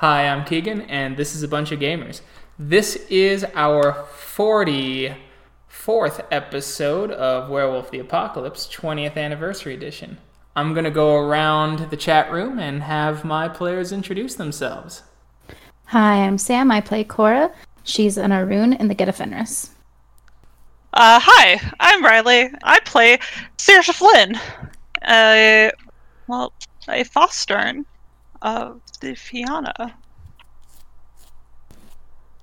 Hi, I'm Keegan, and this is a bunch of gamers. This is our 44th episode of Werewolf the Apocalypse 20th Anniversary Edition. I'm going to go around the chat room and have my players introduce themselves. Hi, I'm Sam. I play Cora. She's an Ahroun in the Get of Fenris. Uh, hi, I'm Riley. I play Saoirse Flynn. Uh, well, a Fostern of the Fianna.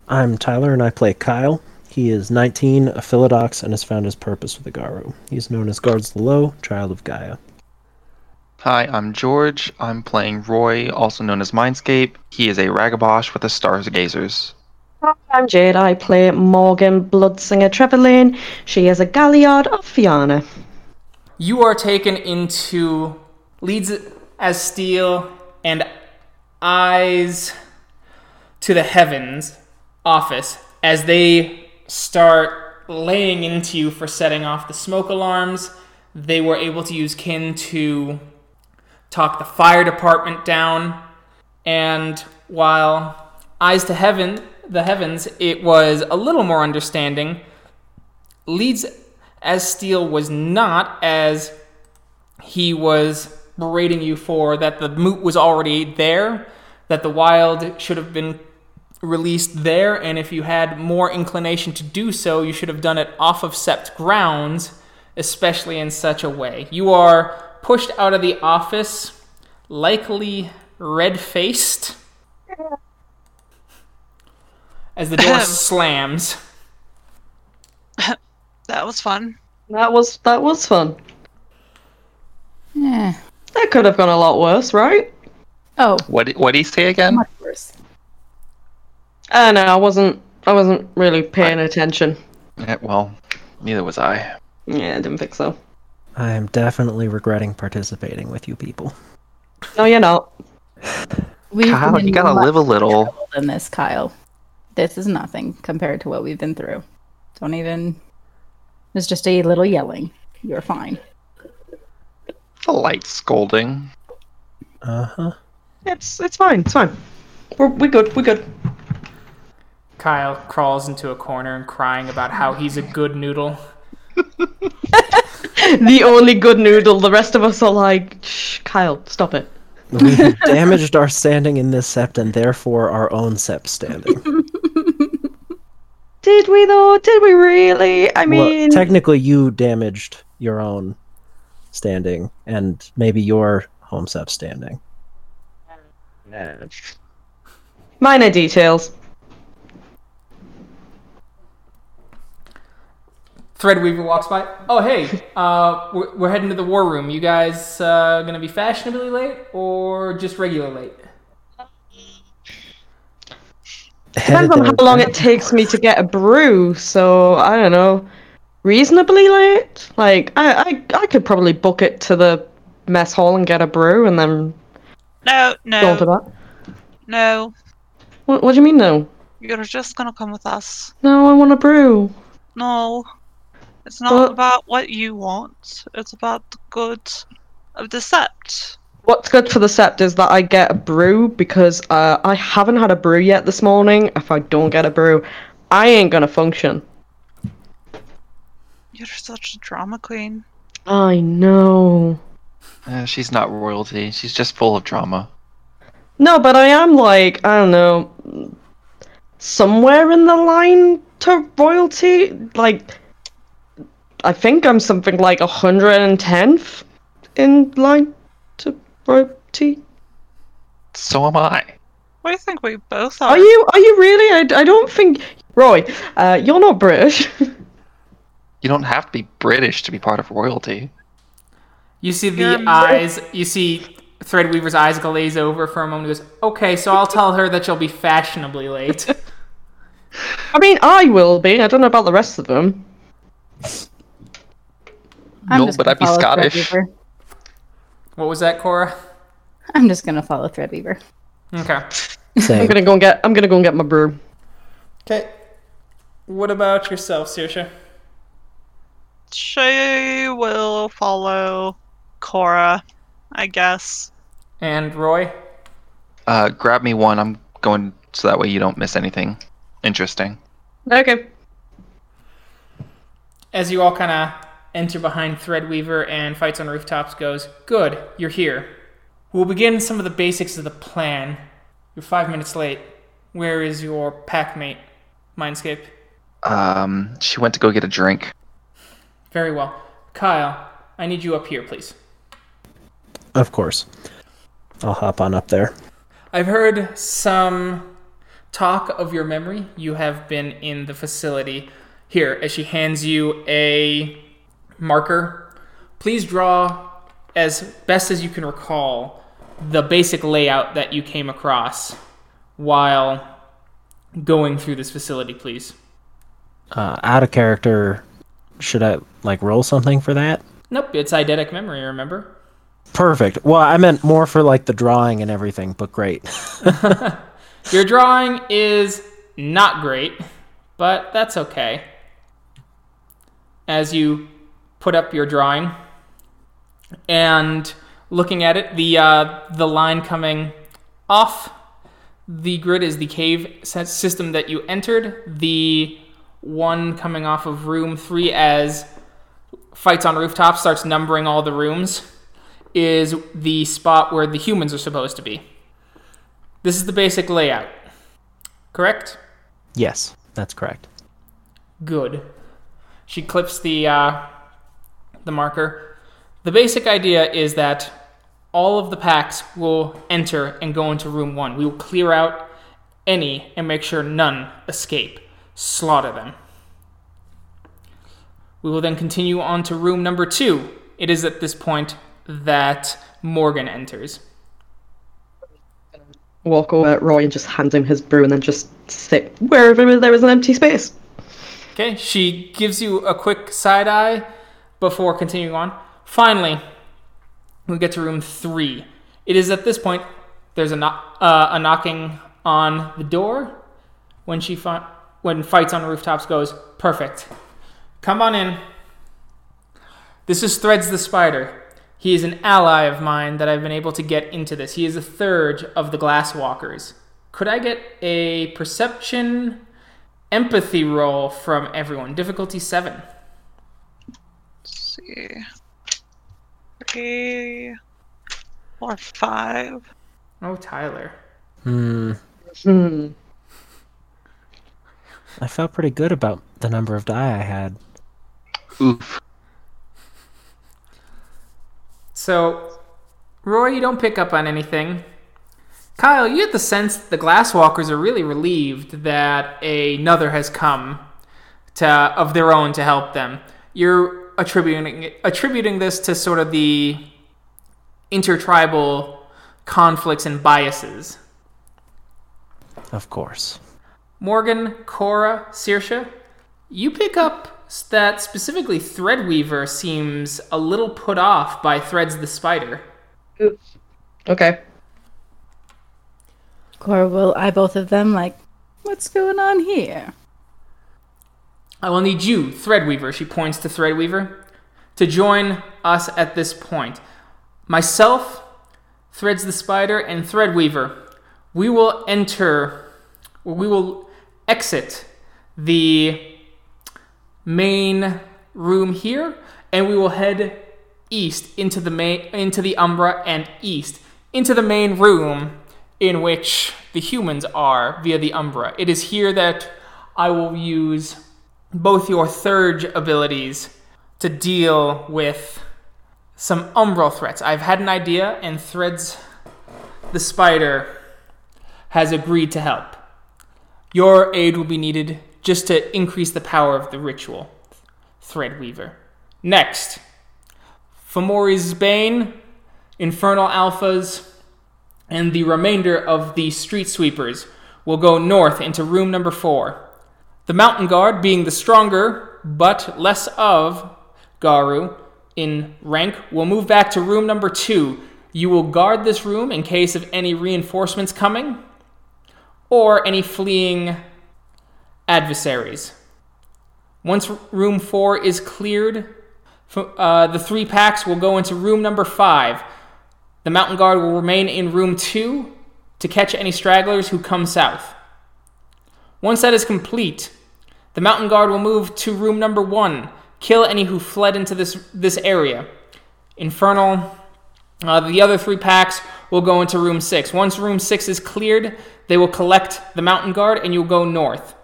I'm Tyler, and I play Kyle. He is 19, a Philodox, and has found his purpose with the Garou. He's known as Guards the Low, Child of Gaia. Hi, I'm George. I'm playing Roy, also known as Mindscape. He is a Ragabash with the Stars Gazers. Hi, I'm Jade. I play Morgan Bloodsinger Trevelyan. She is a Galliard of Fianna. You are taken into leads as steel and eyes to the heavens office as they start laying into you for setting off the smoke alarms. They were able to use kin to talk the fire department down, and while eyes to heaven, the heavens, it was a little more understanding. Leeds as Steel was not as he was berating you for that the moot was already there, that the wild should have been released there, and if you had more inclination to do so, you should have done it off of Sept grounds, especially in such a way. You are pushed out of the office, likely red faced, as the door slams. That was fun. That was that was fun. Yeah. That could have gone a lot worse, right? Oh, What what did he say again? much worse. Uh, no, I wasn't. I wasn't really paying attention. Eh, well, neither was I. Yeah, I didn't think so. I am definitely regretting participating with you people. No, you're not. We've Kyle, been you gotta live a little. trouble Than this, Kyle. This is nothing compared to what we've been through. Don't even. It's just a little yelling. You're fine. A light scolding. Uh huh. It's it's fine. It's fine. We're we good. We good. Kyle crawls into a corner and crying about how he's a good noodle. the only good noodle. The rest of us are like, Shh, Kyle, stop it. We have damaged our standing in this sept and therefore our own sept standing. Did we though? Did we really? I well, mean, technically, you damaged your own standing and maybe your home sept standing. minor details. Threadweaver walks by. Oh, hey, uh, we're, we're heading to the war room. You guys uh, gonna be fashionably late or just regular late? Depends on how long it takes me to get a brew. So I don't know. Reasonably late. Like I, I, I could probably book it to the mess hall and get a brew and then No, go on to no, that. no. What, what do you mean no? You're just gonna come with us. No, I want a brew. No. It's not But- about what you want. It's about the good of the sept. What's good for the sept is that I get a brew because uh, I haven't had a brew yet this morning. If I don't get a brew, I ain't gonna function. You're such a drama queen. I know. Eh, she's not royalty. She's just full of drama. No, but I am like I don't know, somewhere in the line to royalty. Like, I think I'm something like hundred and tenth in line to royalty. So am I. I think we both are. Are you? Are you really? I, I don't think. Roy, uh, you're not British. You don't have to be British to be part of royalty. You see the You're- eyes. You see Threadweaver's eyes glaze over for a moment. He goes, "Okay, so I'll tell her that you'll be fashionably late." I mean, I will be. I don't know about the rest of them. I'm No, but I'd be Scottish. What was that, Cora? I'm just gonna follow Threadweaver. Okay. I'm gonna go and get. I'm gonna go and get my brew. Okay. What about yourself, Saoirse? She will follow Cora, I guess. And Roy? Uh, grab me one. I'm going so that way you don't miss anything interesting. Okay. As you all kind of enter behind Threadweaver and Fights on Rooftops goes, Good, you're here. We'll begin some of the basics of the plan. You're five minutes late. Where is your packmate, Mindscape? Um, she went to go get a drink. Very well. Kyle, I need you up here, please. Of course. I'll hop on up there. I've heard some talk of your memory. You have been in the facility. Here, as she hands you a marker, please draw as best as you can recall the basic layout that you came across while going through this facility, please. Uh, out of character, should I like roll something for that? Nope, it's eidetic memory, remember? Perfect. Well, I meant more for like the drawing and everything, but great. Your drawing is not great, but that's okay. As you put up your drawing and looking at it, the uh, the line coming off the grid is the cave system that you entered. The one coming off of room three as fights on rooftop starts numbering all the rooms is the spot where the humans are supposed to be. This is the basic layout. Correct? yes, that's correct. Good. She clips the uh, the marker. The basic idea is that all of the packs will enter and go into room one. We will clear out any and make sure none escape. Slaughter them. We will then continue on to room number two. It is at this point that Morgan enters. Walk over at Roy and just hand him his brew and then just sit wherever there is an empty space. Okay, she gives you a quick side eye before continuing on. Finally, we get to room three. It is at this point there's a, knock, uh, a knocking on the door. When she fi- when fights on rooftops goes perfect. Come on in. This is Threads the Spider. He is an ally of mine that I've been able to get into this. He is a third of the Glasswalkers. Could I get a perception empathy roll from everyone? Difficulty seven. Let's see. Three or five. Oh, Tyler. Hmm. Hmm. I felt pretty good about the number of die I had. Oof. So, Roy, you don't pick up on anything. Kyle, you get the sense that the Glasswalkers are really relieved that another has come to of their own to help them. You're attributing attributing this to sort of the intertribal conflicts and biases. Of course. Morgan, Cora, Saoirse, you pick up that specifically Threadweaver seems a little put off by Threads the Spider. Okay. Cora will eye both of them like, what's going on here? I will need you, Threadweaver, she points to Threadweaver, to join us at this point. Myself, Threads the Spider, and Threadweaver, we will enter, we will exit the main room here, and we will head east into the main, into the Umbra and east into the main room in which the humans are via the Umbra. It is here that I will use both your Theurge abilities to deal with some umbral threats. I've had an idea, and Threads the Spider has agreed to help. Your aid will be needed just to increase the power of the ritual, Threadweaver. Next, Fomori's Bane, Infernal Alphas, and the remainder of the Street Sweepers will go north into room number four. The Mountain Guard, being the stronger but less of Garou in rank, will move back to room number two. You will guard this room in case of any reinforcements coming or any fleeing adversaries. Once room four is cleared, uh, the three packs will go into room number five. The Mountain Guard will remain in room two to catch any stragglers who come south. Once that is complete, the mountain guard will move to room number one, kill any who fled into this this area. Infernal, uh, the other three packs will go into room six. Once room six is cleared, they will collect the mountain guard and you'll go north.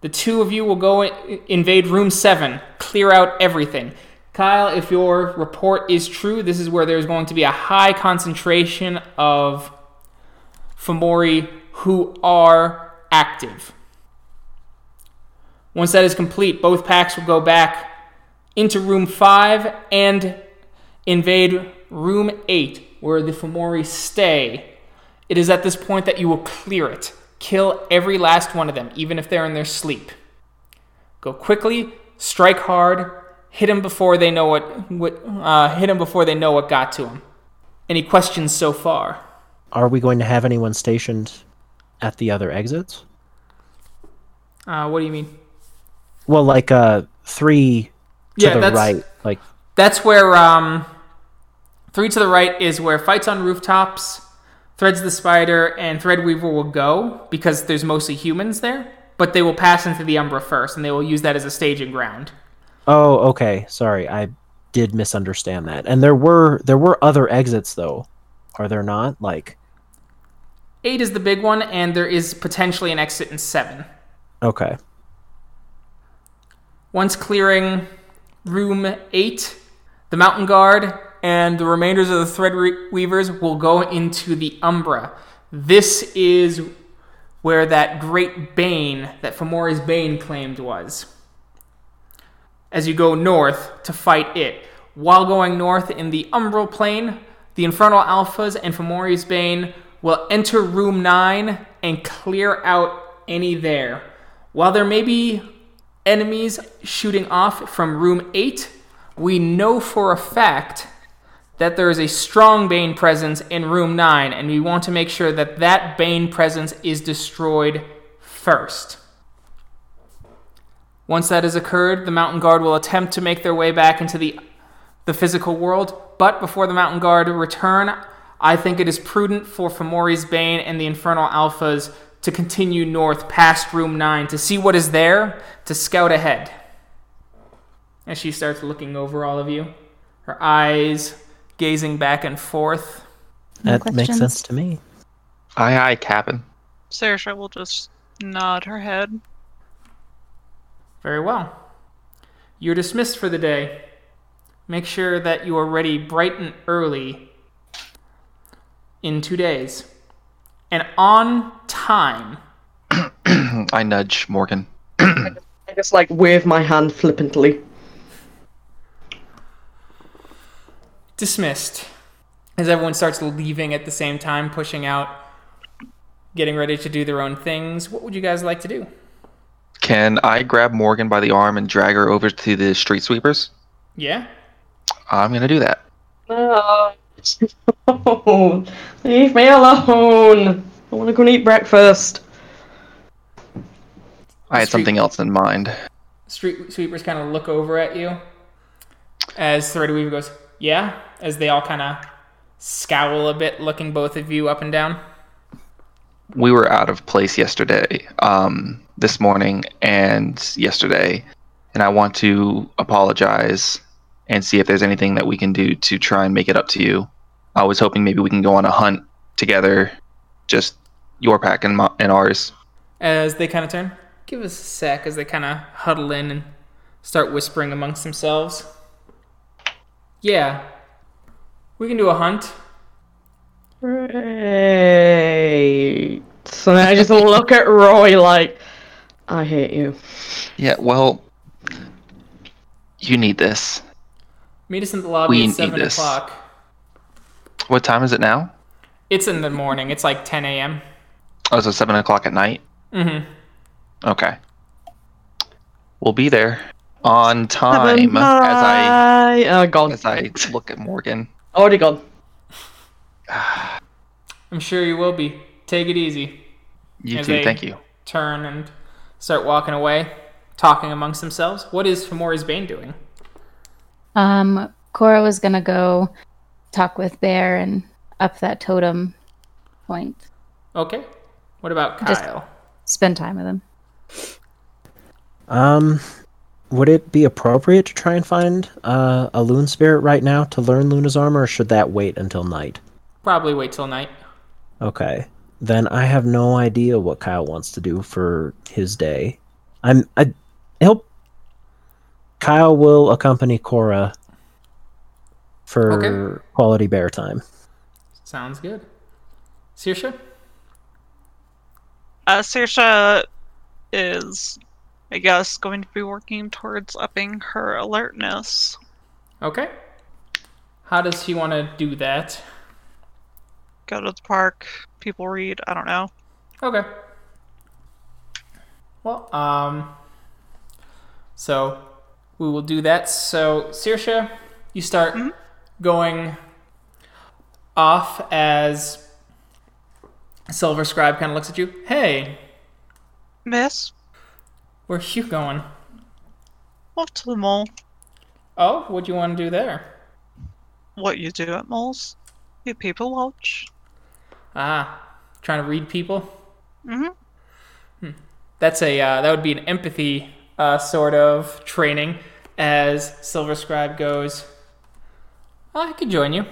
The two of you will go i- invade room seven, clear out everything. Kyle, if your report is true, this is where there's going to be a high concentration of Fomori who are active. Once that is complete, both packs will go back into room 5 and invade room 8, where the Fomori stay. It is at this point that you will clear it. Kill every last one of them, even if they're in their sleep. Go quickly, strike hard, hit them before they know what, what uh, hit them before they know what got to them. Any questions so far? Are we going to have anyone stationed at the other exits? Uh, what do you mean? Well, like uh, three to Yeah, the that's- right. Like, That's where um, three to the right is where fights on rooftops, Threads the Spider, and Threadweaver will go because there's mostly humans there. But they will pass into the Umbra first, and they will use that as a staging ground. oh, okay. Sorry, I did misunderstand that. And there were there were other exits though, are there not? Like, Eight is the big one, and there is potentially an exit in seven. okay, Once clearing room eight, the Mountain Guard and the remainders of the thread weavers will go into the Umbra. This is where that great bane that Fomori's Bane claimed was. As you go north to fight it, while going north in the Umbral Plane, the Infernal Alphas and Fomori's Bane will enter room 9 and clear out any there. While there may be enemies shooting off from room 8, we know for a fact that there is a strong Bane presence in room 9, and we want to make sure that that Bane presence is destroyed first. Once that has occurred, the Mountain Guard will attempt to make their way back into the, the physical world, but before the Mountain Guard return, I think it is prudent for Fomori's Bane and the Infernal Alphas to continue north past room 9 to see what is there, to scout ahead. As she starts looking over all of you, her eyes gazing back and forth. No that makes sense to me. Aye, aye, Captain. Sarah will just nod her head. Very well. You're dismissed for the day. Make sure that you are ready bright and early in two days. And on time. I nudge Morgan. I just like wave my hand flippantly. Dismissed. As everyone starts leaving at the same time, pushing out, getting ready to do their own things, what would you guys like to do? Can I grab Morgan by the arm and drag her over to the street sweepers? Yeah? I'm gonna do that. No. Leave me alone. I want to go and eat breakfast. I had Street- something else in mind. Street sweepers kind of look over at you as Threadweaver goes, Yeah? As they all kind of scowl a bit, looking both of you up and down. We were out of place yesterday, um, this morning and yesterday, and I want to apologize and see if there's anything that we can do to try and make it up to you. I was hoping maybe we can go on a hunt together, just your pack and, my, and ours. As they kind of turn, give us a sec as they kind of huddle in and start whispering amongst themselves. Yeah, we can do a hunt. Great. So I just look at Roy like, I hate you. Yeah, well, you need this. Meet us in the lobby We at need 7 this. o'clock. What time is it now? It's in the morning. It's like 10 a.m. Oh, so seven o'clock at night. Mm-hmm. Okay. We'll be there on time as I bye. Oh, gone. as I look at Morgan. Already gone. I'm sure you will be. Take it easy. You As too. Thank you. Turn and start walking away, talking amongst themselves. What is Fomori's Bane doing? Um, Cora was gonna go talk with Bear and up that totem point. Okay. What about Just- Kyle? Spend time with him. Um, would it be appropriate to try and find uh, a lune spirit right now to learn Luna's armor, or should that wait until night? Probably wait till night. Okay, then I have no idea what Kyle wants to do for his day. I'm I he'll Kyle will accompany Cora for Okay. quality bear time. Sounds good. Saoirse? Uh, Saoirse is, I guess, going to be working towards upping her alertness. Okay. How does he want to do that? Go to the park, people read, I don't know. Okay. Well, um, so we will do that. So, Saoirse, you start going off as Silver Scribe kind of looks at you. Hey, Miss, where you going? off to the mall. Oh, what do you want to do there? What you do at malls? You people watch. Ah, trying to read people. Mm-hmm. That's a uh, that would be an empathy uh, sort of training. As Silver Scribe goes, I could join you.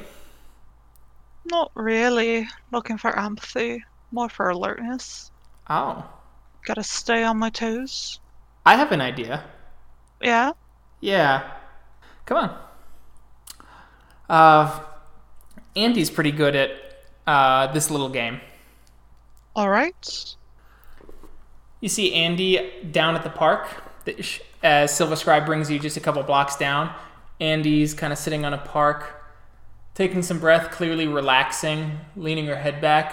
Not really looking for empathy, more for alertness. Oh, Gotta stay on my toes. I have an idea. Yeah? Yeah, come on. Uh, Andy's pretty good at uh, this little game. Alright. You see Andy down at the park as Silver Scribe brings you just a couple blocks down. Andy's kind of sitting on a park, taking some breath, clearly relaxing, leaning her head back.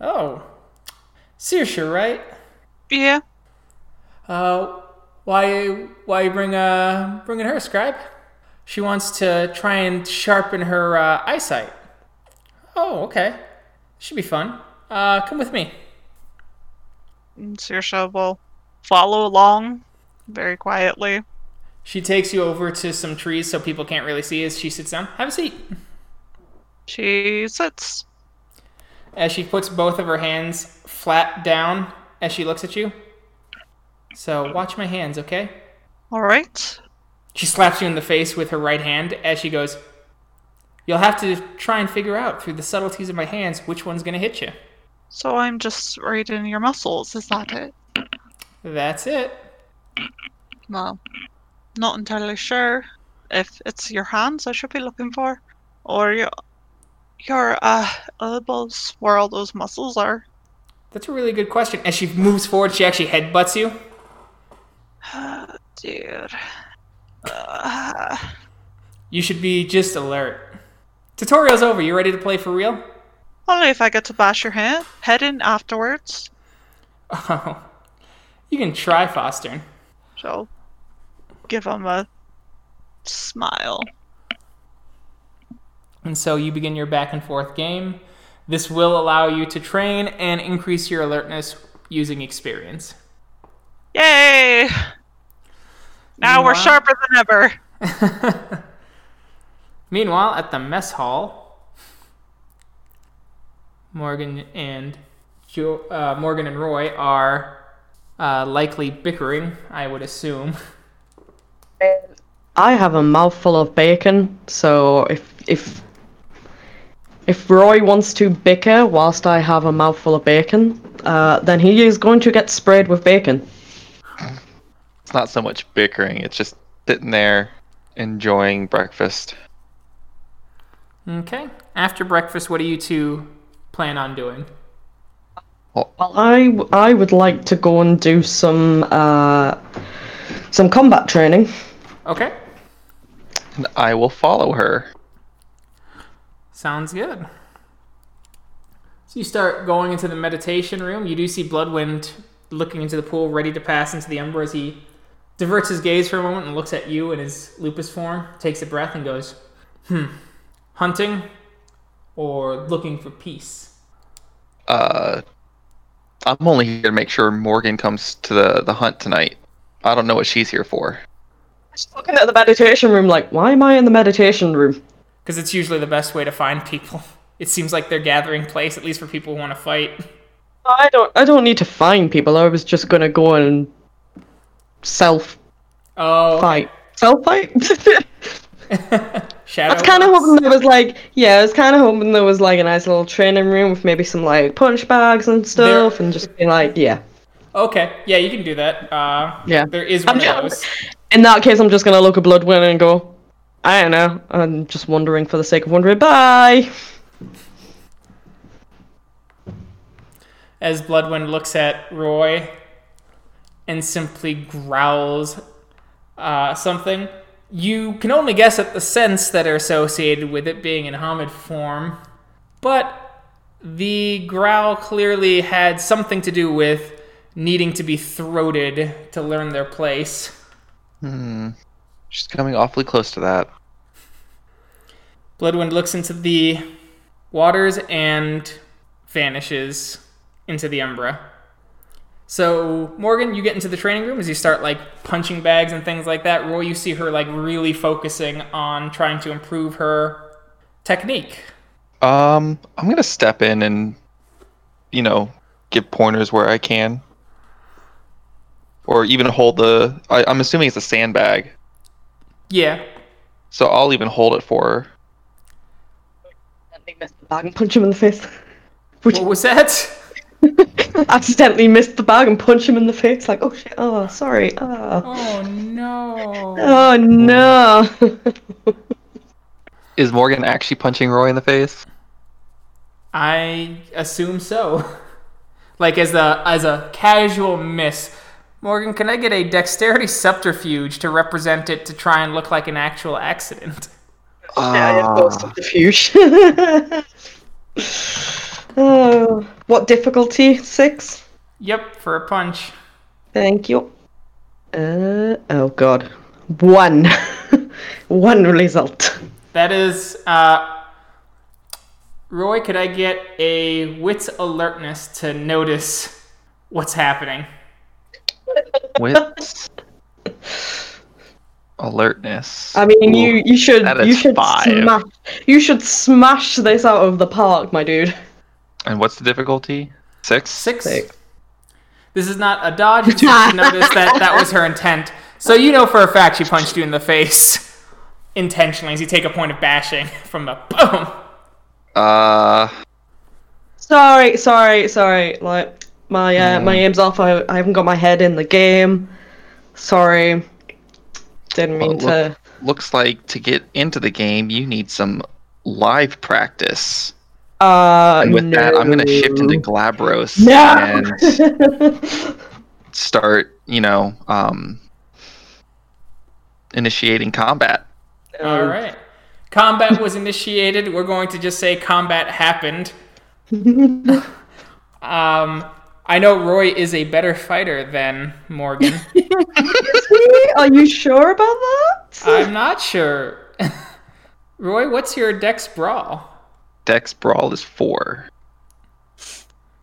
Oh, Saoirse, right? Yeah. Uh, why why bring uh bringing her, Scribe? She wants to try and sharpen her uh, eyesight. Oh, okay. Should be fun. Uh, come with me. Saoirse will follow along very quietly. She takes you over to some trees so people can't really see as she sits down. Have a seat. She sits. As she puts both of her hands flat down as she looks at you. So watch my hands, okay? Alright. She slaps you in the face with her right hand as she goes, You'll have to try and figure out through the subtleties of my hands which one's gonna hit you. So I'm just right in your muscles, is that it? That's it. Well, not entirely sure if it's your hands I should be looking for, or your your uh elbows, where all those muscles are. That's a really good question. As she moves forward, she actually headbutts you. Dude. Uh, You should be just alert. Tutorial's over. You ready to play for real? only if I get to bash your head head in afterwards. Oh, you can try, Foster. So give him a smile. And so you begin your back and forth game. This will allow you to train and increase your alertness using experience. Yay! Now we're sharper than ever. Meanwhile, at the mess hall, Morgan and jo- uh, Morgan and Roy are uh, likely bickering. I would assume. I have a mouthful of bacon, so if if if Roy wants to bicker whilst I have a mouthful of bacon, uh, then he is going to get sprayed with bacon. It's not so much bickering, it's just sitting there enjoying breakfast. Okay. After breakfast, what do you two plan on doing? Well, I w- I would like to go and do some uh, some combat training. Okay. And I will follow her. Sounds good. So you start going into the meditation room. You do see Bloodwind looking into the pool, ready to pass into the Umbra as he diverts his gaze for a moment and looks at you in his lupus form, takes a breath, and goes, Hmm, hunting or looking for peace? Uh, I'm only here to make sure Morgan comes to the, the hunt tonight. I don't know what she's here for. Just looking at the meditation room, like, why am I in the meditation room? Because it's usually the best way to find people. It seems like they're gathering place, at least for people who want to fight. I don't. I don't need to find people. I was just gonna go and self Oh, fight. Self fight. Shadow. I was kind of hoping there was like, yeah, I was kind of hoping there was like a nice little training room with maybe some like punch bags and stuff, and just be like, yeah. Okay, yeah, you can do that. Uh, Yeah. there is one I'm of those. In that case, I'm just gonna look at Bloodwind and go, I don't know. I'm just wondering for the sake of wondering. Bye. As Bloodwind looks at Roy and simply growls uh, something, you can only guess at the scents that are associated with it being in Homid form, but the growl clearly had something to do with needing to be throated to learn their place. Hmm. She's coming awfully close to that. Bloodwind looks into the waters and vanishes into the Umbra. So, Morgan, you get into the training room as you start like punching bags and things like that. Roy, you see her like really focusing on trying to improve her technique. Um, I'm gonna step in and, you know, give pointers where I can, or even hold the. I, I'm assuming it's a sandbag, Yeah. so I'll even hold it for her. Accidentally missed the bag and punch him in the face. What was that? Accidentally missed the bag and punch him in the face. Like, oh shit. Oh, sorry. Oh, Oh no. oh no. Is Morgan actually punching Roy in the face? I assume so. Like as a as a casual miss. Morgan, can I get a dexterity subterfuge to represent it to try and look like an actual accident? Yeah, Ah. of course, subterfuge. Oh, what difficulty? Six. Yep, for a punch. Thank you. Uh oh god. One. One result. That is uh Roy, could I get a wits alertness to notice what's happening? Wits. Alertness. I mean, Ooh. you you should you should five. smash you should smash this out of the park, my dude. And what's the difficulty? Six. Six. Six. This is not a dodge, You just to notice that that was her intent. So you know for a fact she punched you in the face intentionally as you take a point of bashing from the boom. Uh, Sorry, sorry, sorry. Like my uh, my aim's off. I, I haven't got my head in the game. Sorry. Didn't mean Well, to. looks like to get into the game, you need some live practice. Uh, And with that, I'm going to shift into. Glabros No. and start, you know, um, initiating combat. All right. Combat was initiated. We're going to just say combat happened. um, I know Roy is a better fighter than Morgan. Are you sure about that? I'm not sure. Roy, what's your dex brawl? Dex Brawl is four.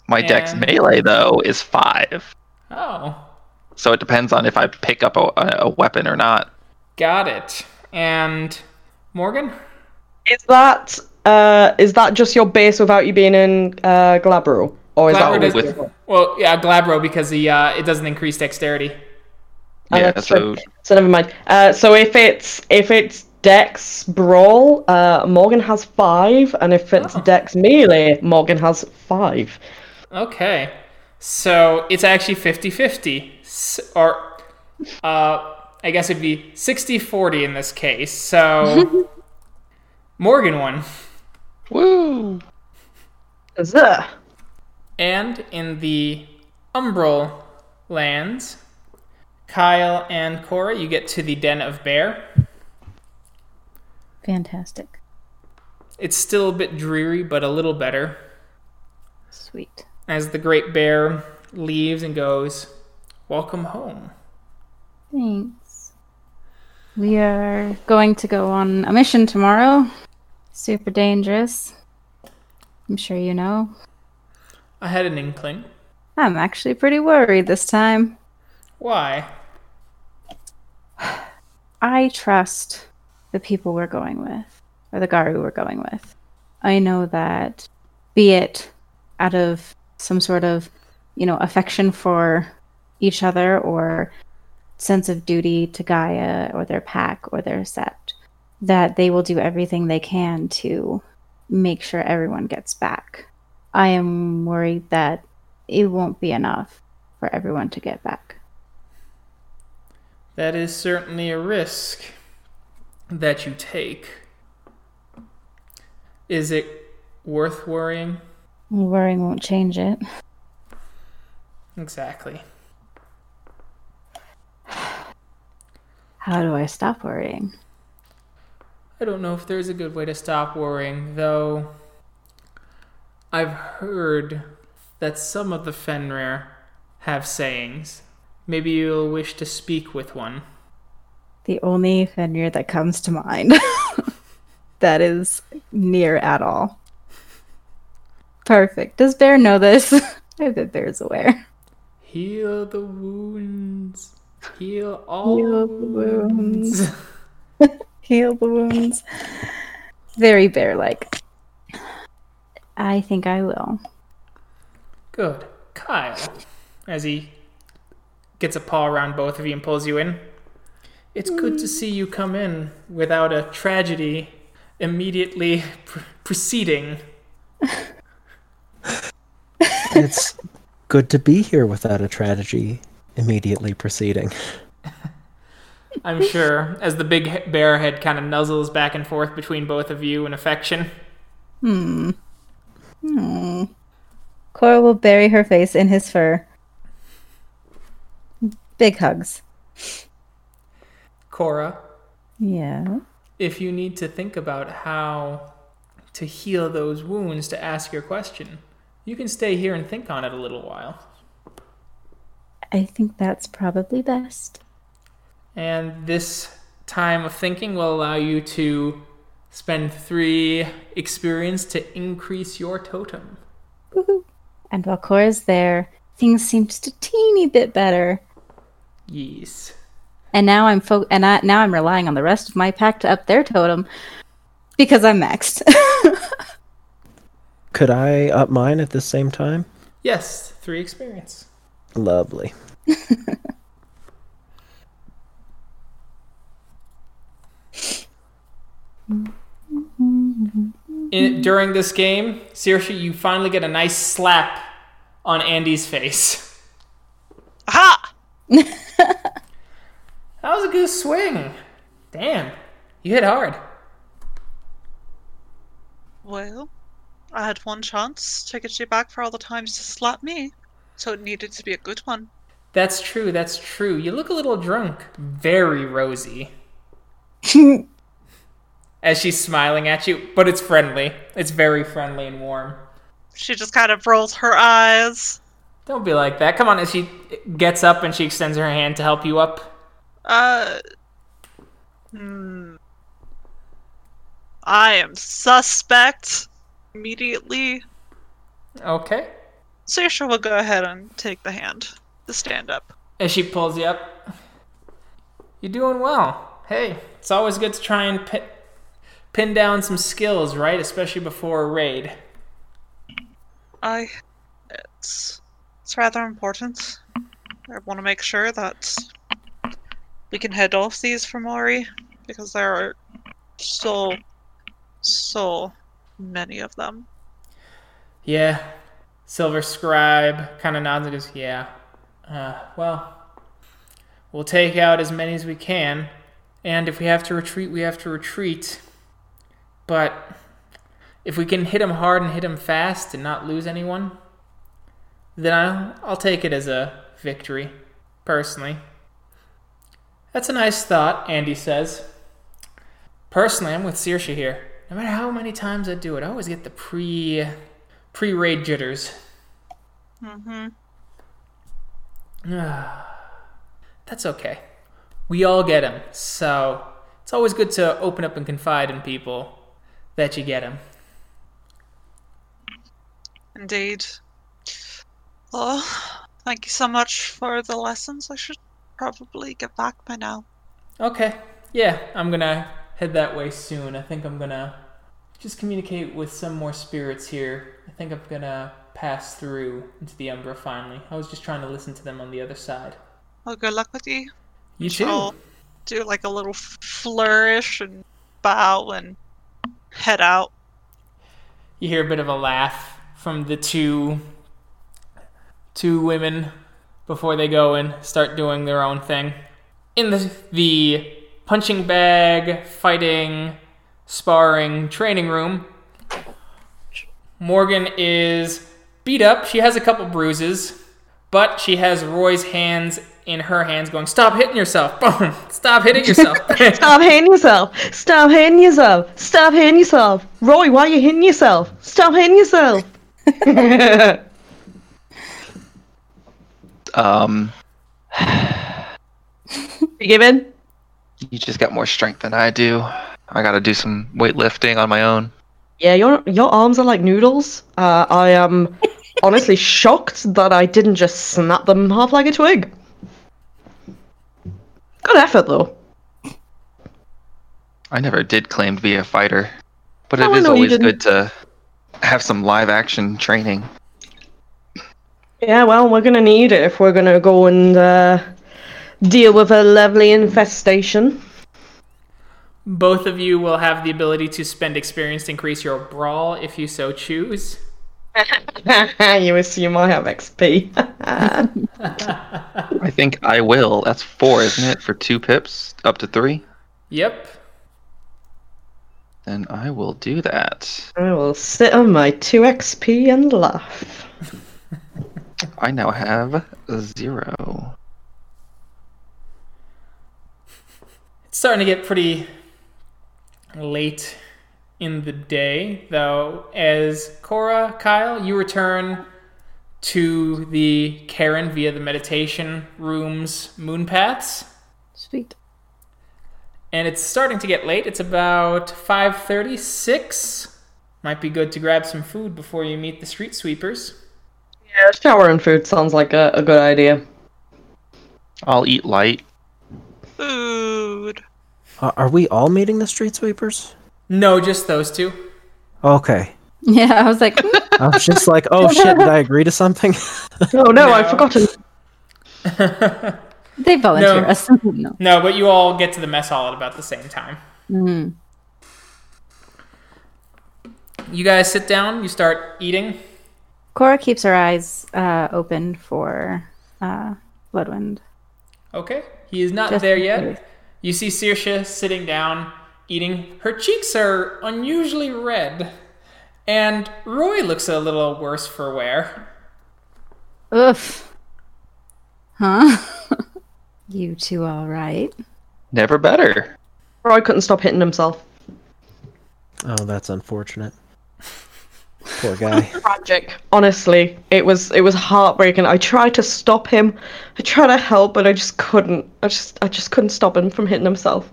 My Dex Melee, though, is five. Oh, So it depends on if I pick up a, a weapon or not. got it. And Morgan? Is that uh is that just your base without you being in uh Glabro? Or is Glabro that does- with- Well, yeah, Glabro because the uh, it doesn't increase dexterity. Oh, yeah, that's so true. So never mind. Uh, so if it's if it's Dex Brawl, uh, Morgan has five, and if it's Oh. Dex Melee, Morgan has five. Okay. So it's actually 50 50. Or, uh, I guess it'd be 60 40 in this case. So, Morgan won. woo! Huzzah. And in the Umbral lands, Kyle and Cora, you get to the Den of Bear. Fantastic. It's still a bit dreary, but a little better. Sweet. As the Great Bear leaves and goes, Welcome home. Thanks. We are going to go on a mission tomorrow. Super dangerous. I'm sure you know. I had an inkling. I'm actually pretty worried this time. Why? I trust the people we're going with, or the Garou we're going with. I know that, be it out of some sort of, you know, affection for each other or sense of duty to Gaia or their pack or their sept, that they will do everything they can to make sure everyone gets back. I am worried that it won't be enough for everyone to get back. That is certainly a risk that you take. Is it worth worrying? Worrying won't change it. Exactly. How do I stop worrying? I don't know if there's a good way to stop worrying, though. I've heard that some of the Fenrir have sayings. Maybe you'll wish to speak with one. The only Fenrir that comes to mind that is near at all. Perfect. Does Bear know this? I bet Bear's aware. Heal the wounds. Heal all Heal the wounds. Heal the wounds. Very bear like. I think I will. Good. Kyle, as he gets a paw around both of you and pulls you in. It's good to see you come in without a tragedy immediately pr- preceding. It's good to be here without a tragedy immediately preceding. I'm sure, as the big bear head kind of nuzzles back and forth between both of you in affection. Hmm. Hmm. Cora will bury her face in his fur. Big hugs. Cora, Yeah. if you need to think about how to heal those wounds to ask your question, you can stay here and think on it a little while. I think that's probably best. And this time of thinking will allow you to spend three experience to increase your totem. Woohoo. And while Cora's there, things seem just a teeny bit better. Yes. And now I'm fo- and I, now I'm relying on the rest of my pack to up their totem because I'm maxed. Could I up mine at the same time? Yes, three experience. Lovely. In, during this game, Saoirse, you finally get a nice slap on Andy's face. Aha! That was a good swing. Damn, you hit hard. Well, I had one chance to get you back for all the times to slap me, so it needed to be a good one. That's true, that's true. You look a little drunk. Very rosy. As she's smiling at you, but it's friendly. It's very friendly and warm. She just kind of rolls her eyes. Don't be like that. Come on, as she gets up and she extends her hand to help you up. Uh. Hmm. I am suspect immediately. Okay. Saoirse will go ahead and take the hand to stand up. As she pulls you up. You're doing well. Hey, it's always good to try and pin, pin down some skills, right? Especially before a raid. I. It's. It's rather important. I want to make sure that we can head off these Fomori because there are so, so many of them. Yeah. Silver Scribe kind of nods and goes, Yeah. Uh, well, we'll take out as many as we can. And if we have to retreat, we have to retreat. But if we can hit him hard and hit him fast and not lose anyone, then I'll, I'll take it as a victory, personally. That's a nice thought, Andy says. Personally, I'm with Saoirse here. No matter how many times I do it, I always get the pre pre raid jitters. Mm-hmm. That's okay. We all get them, so it's always good to open up and confide in people that you get them. Indeed. Well, thank you so much for the lessons. I should probably get back by now. Okay, yeah, I'm gonna head that way soon. I think I'm gonna just communicate with some more spirits here. I think I'm gonna pass through into the Umbra finally. I was just trying to listen to them on the other side. Well, good luck with you. You too. I'll do like a little flourish and bow and head out. You hear a bit of a laugh from the two two women before they go and start doing their own thing. In the the punching bag, fighting, sparring training room, Morgan is beat up. She has a couple bruises, but she has Roy's hands in her hands going, Stop hitting yourself. Boom. Stop hitting yourself. Stop hitting yourself. Stop hitting yourself. Stop hitting yourself. Roy, why are you hitting yourself? Stop hitting yourself. Um, you in? you just got more strength than I do. I gotta do some weightlifting on my own. Yeah, your your arms are like noodles. Uh, I am honestly shocked that I didn't just snap them half like a twig. Good effort, though. I never did claim to be a fighter, but Oh, it is always good to have some live action training. Yeah, well, we're gonna need it if we're gonna go and uh, deal with a lovely infestation. Both of you will have the ability to spend experience to increase your brawl if you so choose. you assume I have XP. I think I will. That's four, isn't it? For two pips, up to three. Yep. Then I will do that. I will sit on my 2 XP and laugh. I now have zero. It's starting to get pretty late in the day, though. As Cora, Kyle, you return to the caern via the meditation room's moon paths. Sweet. and it's starting to get late. It's about 5:36. Might be good to grab some food before you meet the street sweepers. Yeah, shower and food sounds like a, a good idea. I'll eat light. Food. Uh, are we all meeting the street sweepers? No, just those two. Okay. Yeah, I was like, "Hmm, I was just like, oh shit, did I agree to something? Oh no, I've No. forgotten. they volunteer No. us. no. No, but you all get to the mess hall at about the same time. Mm. You guys sit down, you start eating. Cora keeps her eyes uh, open for uh, Bloodwind. Okay. He is not Just there yet. case. You see Saoirse sitting down, eating. Her cheeks are unusually red. And Roy looks a little worse for wear. Oof. Huh? you two all right? Never better. Roy couldn't stop hitting himself. Oh, that's unfortunate. Poor guy. Tragic. Honestly, it was it was heartbreaking. I tried to stop him. I tried to help, but I just couldn't. I just I just couldn't stop him from hitting himself.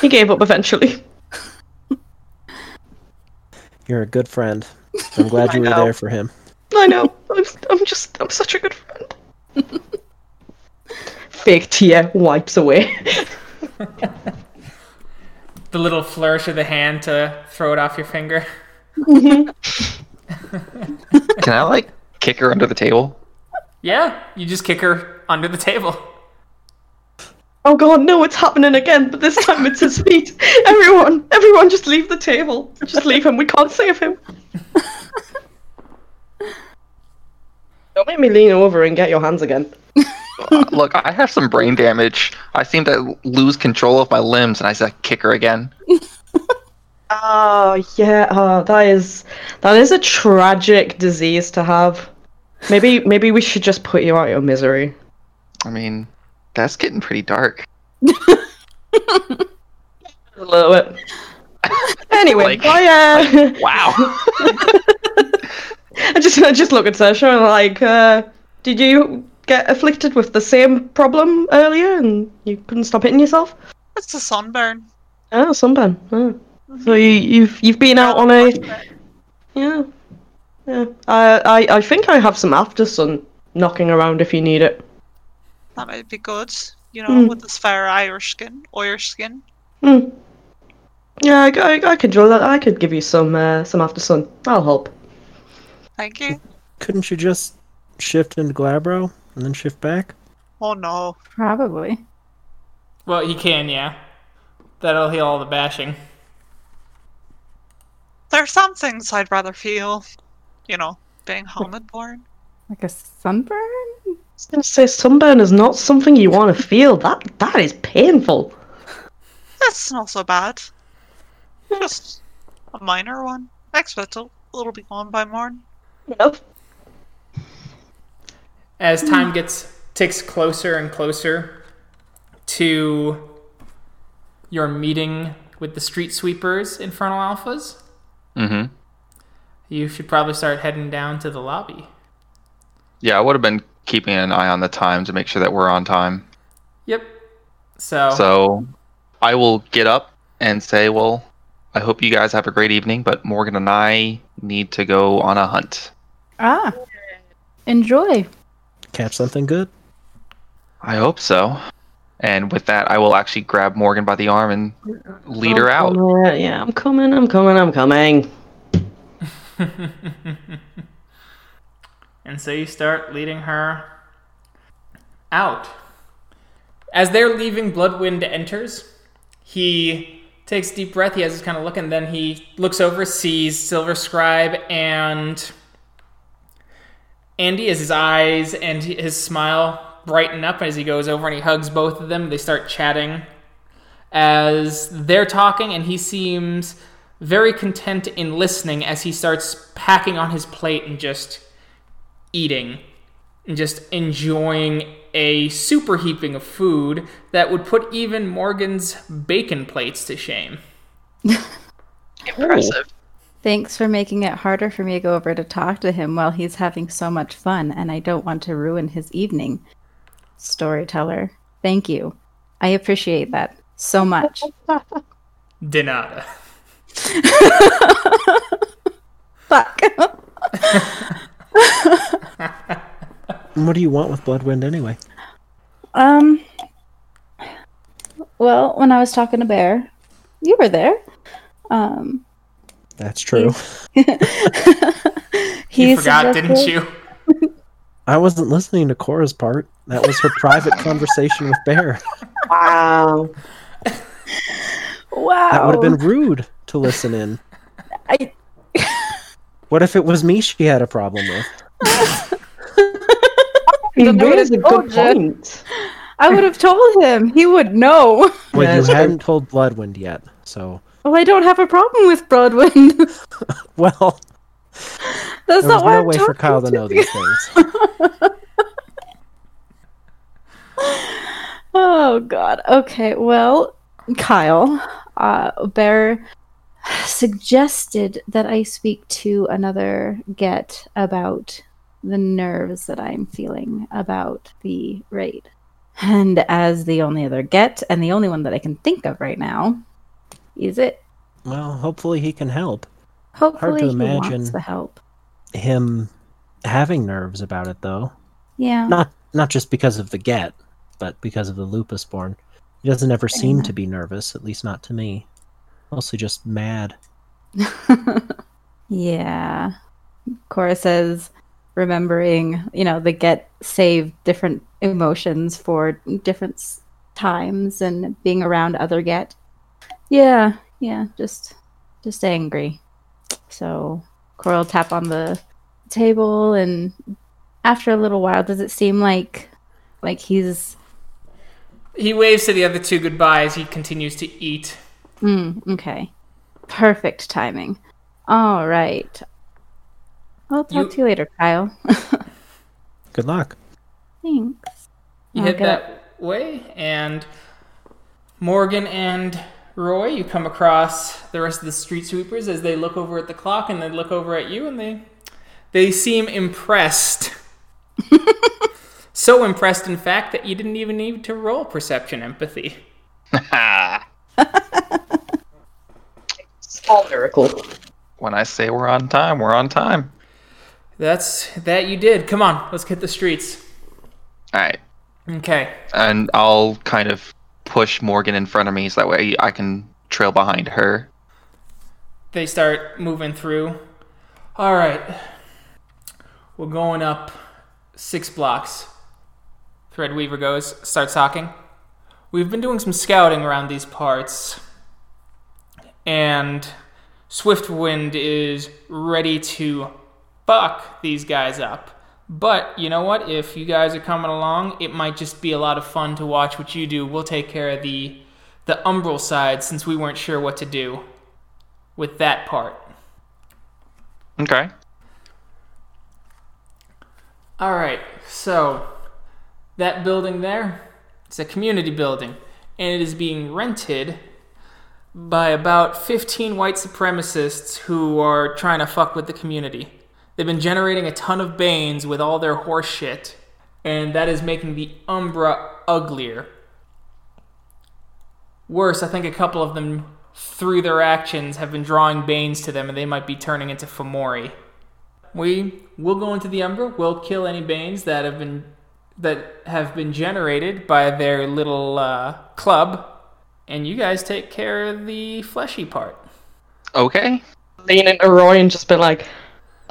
He gave up eventually. You're a good friend. I'm glad you were know. there for him. I know. I'm, I'm just I'm such a good friend. Fake tear wipes away. The little flourish of the hand to throw it off your finger. Can I like kick her under the table? Yeah, you just kick her under the table. Oh god, no, it's happening again, but this time it's his feet. Everyone, everyone just leave the table. Just leave him. We can't save him. Don't make me lean over and get your hands again. Uh, Look, I have some brain damage. I seem to lose control of my limbs, and I said kick her again. Oh yeah, oh, that is that is a tragic disease to have. Maybe maybe we should just put you out of your misery. I mean, that's getting pretty dark. A little bit. Anyway, Like- I, uh, Wow. I just I just look at Sasha and like, uh, did you get afflicted with the same problem earlier and you couldn't stop hitting yourself? It's a sunburn. Oh, sunburn. Oh. So you, you've you've been out on a yeah yeah. I I I think I have some after sun knocking around if you need it. That might be good. You know, Mm. with this fair Irish skin, Irish skin. Hmm. Yeah, I, I, I could draw that. I could give you some uh, some after sun. I'll help. Thank you. Couldn't you just shift into Glabro and then shift back? Oh no. Probably. Well, he can, yeah. That'll heal all the bashing. There are some things I'd rather feel. You know, being Homid born. Like a sunburn? I was gonna say sunburn is not something you want to feel. That that is painful. That's not so bad. Just a minor one. I expect it'll, it'll be gone by morn. Nope. As time gets ticks closer and closer to your meeting with the street sweepers, Infernal Alphas, Mm-hmm. you should probably start heading down to the lobby. Yeah, I would have been keeping an eye on the time to make sure that we're on time. Yep. So, So I will get up and say, well, I hope you guys have a great evening, but Morgan and I need to go on a hunt. Ah. Enjoy. Catch something good? I hope so. And with that, I will actually grab Morgan by the arm and lead her out. Oh, yeah, yeah, I'm coming, I'm coming, I'm coming. and so you start leading her out. As they're leaving, Bloodwind enters. He takes a deep breath. He has this kind of look, and then he looks over, sees Silver Scribe and Andy as his eyes and his smile brighten up as he goes over and he hugs both of them. They start chatting as they're talking, and he seems very content in listening as he starts packing on his plate and just eating and just enjoying a super heaping of food that would put even Morgan's bacon plates to shame. Impressive. Thanks for making it harder for me to go over to talk to him while he's having so much fun, and I don't want to ruin his evening. Storyteller, thank you. I appreciate that so much. Denada. Fuck. What do you want with Bloodwind anyway? um. Well, when I was talking to Bear, you were there. Um. That's true. he You forgot, didn't you? I wasn't listening to Cora's part. That was her private conversation with Bear. Wow. Wow. That would have been rude to listen in. I, What if it was me she had a problem with? That I is a good point. I would have told him. He would know. Well, Yeah, you it's true. hadn't told Bloodwind yet, so Well, I don't have a problem with Broadwind. well, That's there not was no I'm way for Kyle to know these things. Oh God. Okay. Well, Kyle, uh, Bear suggested that I speak to another get about the nerves that I'm feeling about the raid. And as the only other get, and the only one that I can think of right now, is it? Well, hopefully he can help. Hopefully, he imagine. wants the help. Him having nerves about it, though. Yeah. Not not just because of the get, but because of the lupus born. He doesn't ever seem Yeah. to be nervous, at least not to me. Mostly just mad. Yeah. Cora says, remembering, you know, the get save different emotions for different times and being around other get. Yeah, yeah, just just angry. So Cora will tap on the table and after a little while does it seem like like he's He waves to the other two goodbye as he continues to eat. mm, okay. Perfect timing. All right. I'll talk You- to you later, Kyle. Good luck. Thanks. You I'll head get that way, and Morgan and Roy, you come across the rest of the street sweepers as they look over at the clock and they look over at you, and they they seem impressed. so impressed, in fact, that you didn't even need to roll perception empathy. Small miracle. when I say we're on time, we're on time. That's that you did. Come on, let's hit the streets. All right. Okay. And I'll kind of push Morgan in front of me so that way I can trail behind her. They start moving through. All right. We're going up six blocks. Threadweaver goes, starts talking. We've been doing some scouting around these parts, and Swiftwind is ready to fuck these guys up. But you know what? If you guys are coming along, it might just be a lot of fun to watch what you do. We'll take care of the the umbral side since we weren't sure what to do with that part. Okay. All right, so that building there, it's a community building, and it is being rented by about 15 white supremacists who are trying to fuck with the community. They've been generating a ton of Banes with all their horse shit, and that is making the Umbra uglier. Worse, I think a couple of them, through their actions, have been drawing Banes to them, and they might be turning into Fomori. We will go into the Umbra. We'll kill any Banes that have been that have been generated by their little uh, club, and you guys take care of the fleshy part. Okay. Lean into Roy and just be like,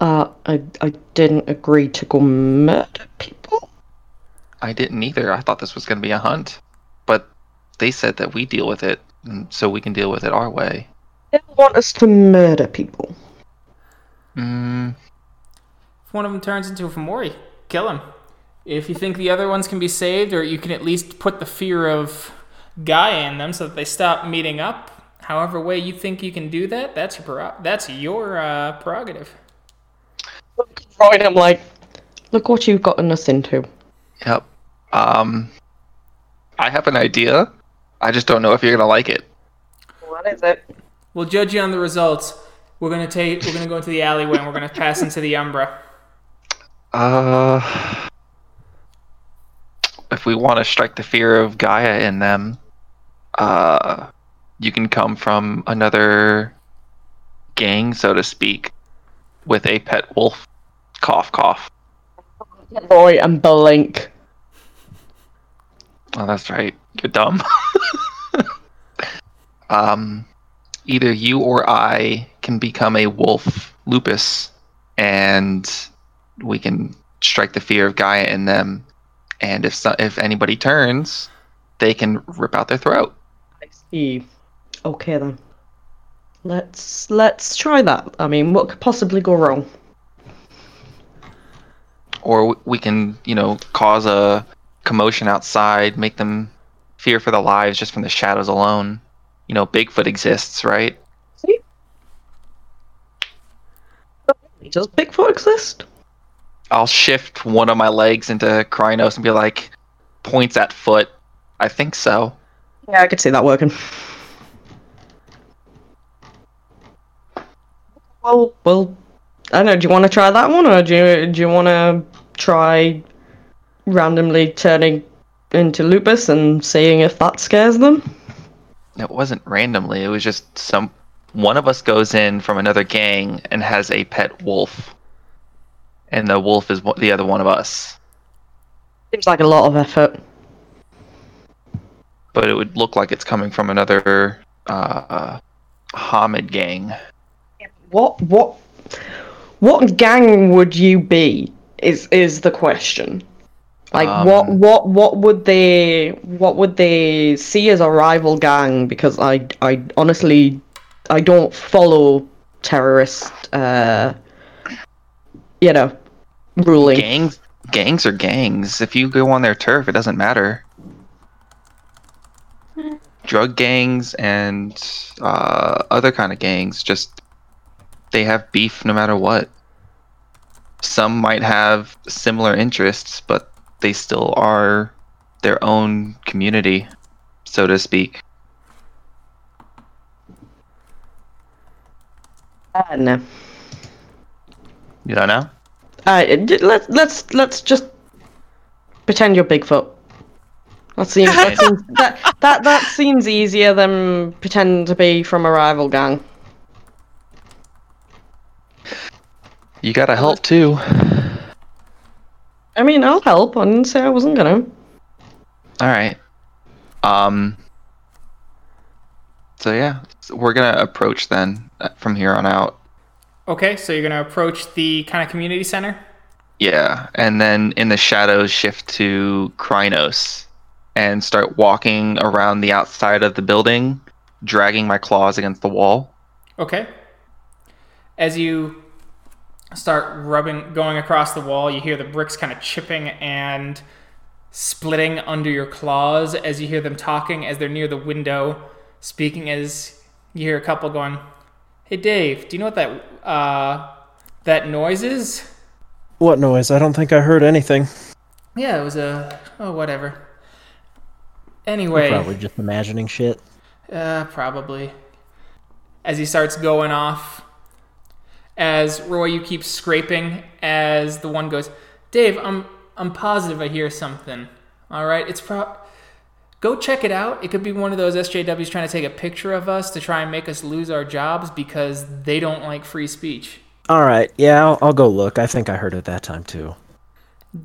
uh, I, I didn't agree to go murder people. I didn't either. I thought this was going to be a hunt, but they said that we deal with it, and so we can deal with it our way. They want us to murder people. Mm, If one of them turns into a Fomori, kill him. If you think the other ones can be saved, or you can at least put the fear of Gaia in them so that they stop meeting up, however way you think you can do that, that's your prero- that's your uh, prerogative. Look at Roy I'm like, look what you've gotten us into. yep. Um, I have an idea. I just don't know if you're gonna like it. What is it? We'll judge you on the results. We're gonna take. We're gonna go into the alleyway and we're gonna pass into the Umbra. Uh, if we want to strike the fear of Gaia in them, uh, you can come from another gang, so to speak, with a pet wolf. Cough, cough. Roy and Blink. Oh, that's right. You're dumb. um, either you or I can become a wolf, Lupus, and we can strike the fear of Gaia in them. And if so, if anybody turns, they can rip out their throat. I see. Okay then. Let's let's try that. I mean, what could possibly go wrong? Or we can, you know, cause a commotion outside, make them fear for their lives just from the shadows alone. You know, Bigfoot exists, right? See? Does Bigfoot exist? I'll shift one of my legs into Crinos and be like, points at foot. I think so. Yeah, I could see that working. Well, well, I don't know. Do you want to try that one, or do you do you want to try randomly turning into lupus and seeing if that scares them? It wasn't randomly. It was just some. One of us goes in from another gang and has a pet wolf, and the wolf is the other one of us. Seems like a lot of effort. But it would look like it's coming from another uh, Homid gang. What what what gang would you be? Is is the question. Like what Um, what what would they what would they see as a rival gang? Because I I honestly I don't follow terrorist uh you know ruling. Gangs, gangs are gangs. If you go on their turf, it doesn't matter. Drug gangs and uh, other kind of gangs just they have beef no matter what. Some might have similar interests, but they still are their own community, so to speak. Uh, no. You don't know? Uh, let's let's let's just pretend you're Bigfoot. That seems that seems, that, that that seems easier than pretend to be from a rival gang. You gotta help too. I mean, I'll help. I didn't say I wasn't gonna. All right. Um. So yeah, so we're gonna approach then uh, from here on out. Okay, so you're gonna approach the kind of community center. Yeah, and then in the shadows shift to Crinos and start walking around the outside of the building, dragging my claws against the wall. Okay. As you start rubbing, going across the wall, you hear the bricks kind of chipping and splitting under your claws as you hear them talking as they're near the window, speaking as you hear a couple going, "Hey Dave, do you know what that uh, that noise is?" What noise? I don't think I heard anything. Yeah, it was a oh whatever. We're Anyway, probably just imagining shit. Uh, probably. As he starts going off, as Roy, you keep scraping. As the one goes, Dave, I'm I'm positive I hear something. All right, it's pro. Go check it out. It could be one of those SJWs trying to take a picture of us to try and make us lose our jobs because they don't like free speech. All right, yeah, I'll, I'll go look. I think I heard it that time too.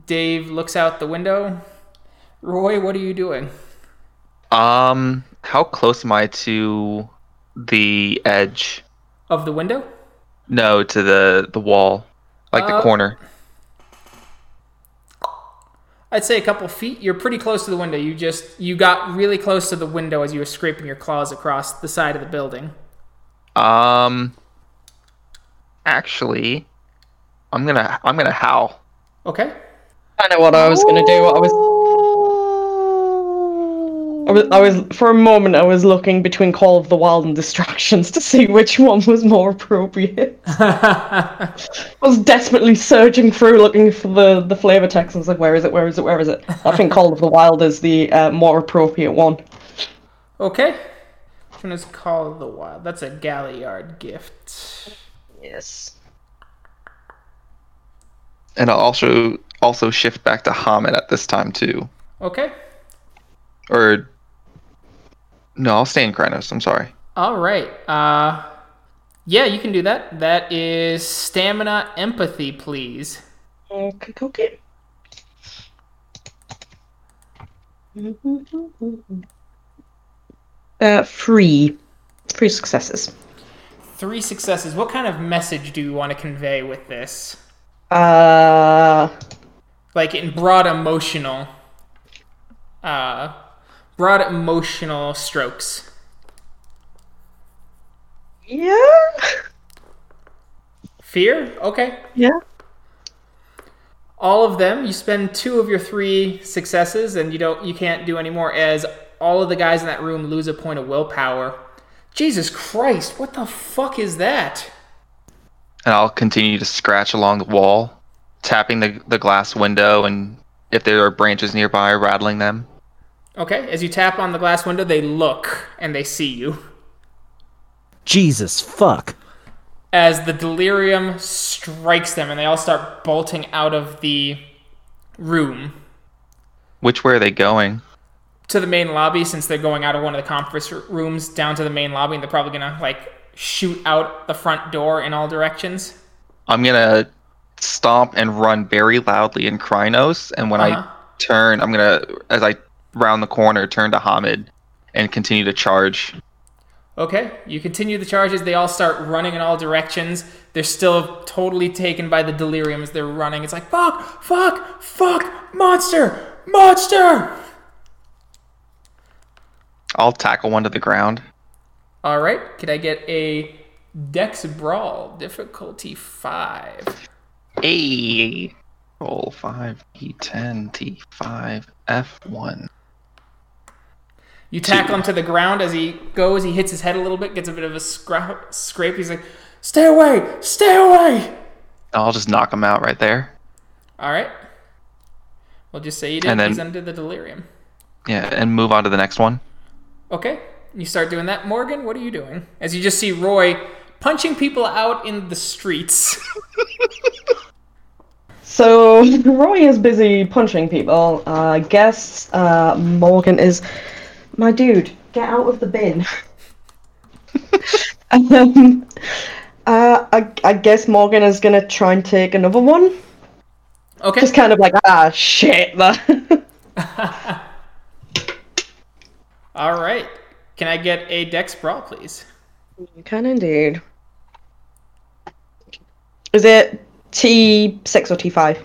Dave looks out the window. Roy, what are you doing? Um, how close am I to the edge? Of the window? No, to the the wall, like Uh, the corner. I'd say a couple feet. You're pretty close to the window. You just you got really close to the window as you were scraping your claws across the side of the building. Um, actually, I'm gonna I'm gonna howl. Okay. I know what I was gonna do. What I was, I was, I was, for a moment, I was looking between Call of the Wild and Distractions to see which one was more appropriate. I was desperately searching through, looking for the the flavor text. and I was like, where is it? Where is it? Where is it? I think Call of the Wild is the uh, more appropriate one. Okay. Which one is Call of the Wild? That's a Galliard gift. Yes. And I'll also also shift back to Homid at this time too. Okay. Or no, I'll stay in Crinos. I'm sorry. All right. Uh, yeah, you can do that. That is stamina empathy, please. Okay, okay. Uh, three. Three successes. Three successes. What kind of message do you want to convey with this? Uh, Like in broad emotional, uh, broad emotional strokes. yeah. Fear. Okay. Yeah. all of them you spend two of your three successes and you don't you can't do any more as all of the guys in that room lose a point of willpower jesus christ what the fuck is that And I'll continue to scratch along the wall, tapping the the glass window, and if there are branches nearby, rattling them. Okay as you tap on the glass window they look and they see you Jesus fuck. as the delirium strikes them and they all start bolting out of the room Which way are they going? to the main lobby since they're going out of one of the conference rooms down to the main lobby and they're probably gonna like shoot out the front door in all directions I'm gonna stomp and run very loudly in Crinos, and when Uh-huh. I turn, I'm gonna as I round the corner, turn to Homid, and continue to charge. Okay, you continue the charges. They all start running in all directions. They're still totally taken by the delirium as they're running. It's like, fuck, fuck, fuck, monster, monster! I'll tackle one to the ground. All right, could I get a Dex Brawl, difficulty 5? A roll five E10 T5 F1. You tackle him to the ground as he goes. He hits his head a little bit, gets a bit of a scra- scrape. He's like, stay away, stay away! I'll just knock him out right there. All right. We'll just say you did. And then- He's under the delirium. Yeah, and move on to the next one. Okay, you start doing that. Morgan, what are you doing? As you just see Roy punching people out in the streets. So Roy is busy punching people. Uh, I guess uh, Morgan is, my dude, get out of the bin. um, uh, I, I guess Morgan is gonna try and take another one. Okay. Just kind of like ah shit. All right. Can I get a Dex Brawl, please? you can indeed. Is it T six or T five?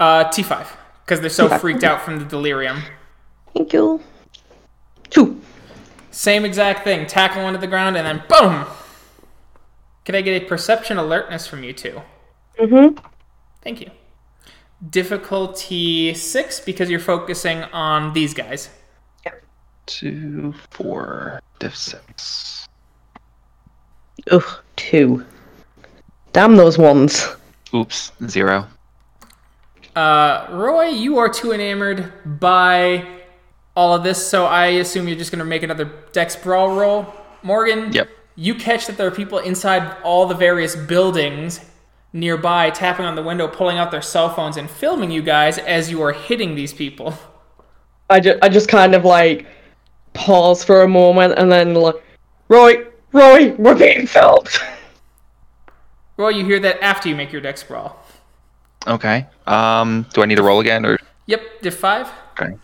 Uh, T5, because they're so T5. freaked out from the delirium. Thank you. Two. Same exact thing. Tackle one to the ground and then boom. Can I get a perception alertness from you two? Mm-hmm. Thank you. Difficulty six because you're focusing on these guys. Two, four, diff six. Ugh, two. Damn those ones. Oops, zero. Uh, Roy, you are too enamored by all of this, so I assume you're just going to make another Dex Brawl roll. Morgan, Yep. you catch that there are people inside all the various buildings nearby tapping on the window, pulling out their cell phones, and filming you guys as you are hitting these people. I just, I just kind of like pause for a moment and then like, Roy, Roy, we're being filmed. Roy, you hear that after you make your Dex Brawl. Okay. Um, do I need to roll again or? Yep, diff 5. Okay.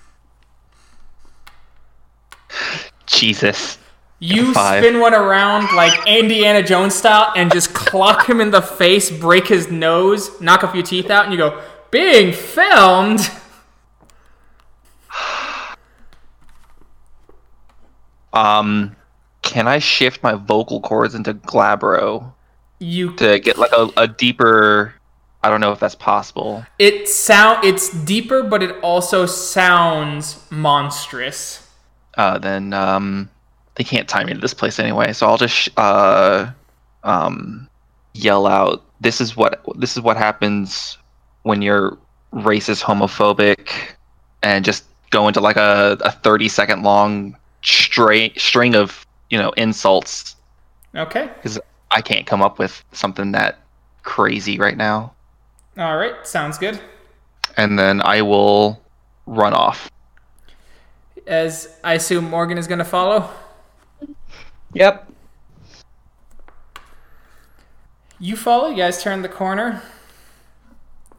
Jesus. You Five. spin one around like Indiana Jones style and just clock him in the face, break his nose, knock a few teeth out, and you go, being filmed. Um, can I shift my vocal cords into glabro You to get like a, a deeper? I don't know if that's possible. it sound it's deeper, but it also sounds monstrous. Uh, then um, they can't tie me to this place anyway. So I'll just sh- uh, um, yell out. This is what this is what happens when you're racist, homophobic, and just go into like a, a thirty second long straight string of you know insults Okay. because I can't come up with something that crazy right now. All right, sounds good. And then I will run off. As I assume Morgan is going to follow. Yep. You follow, you guys turn the corner.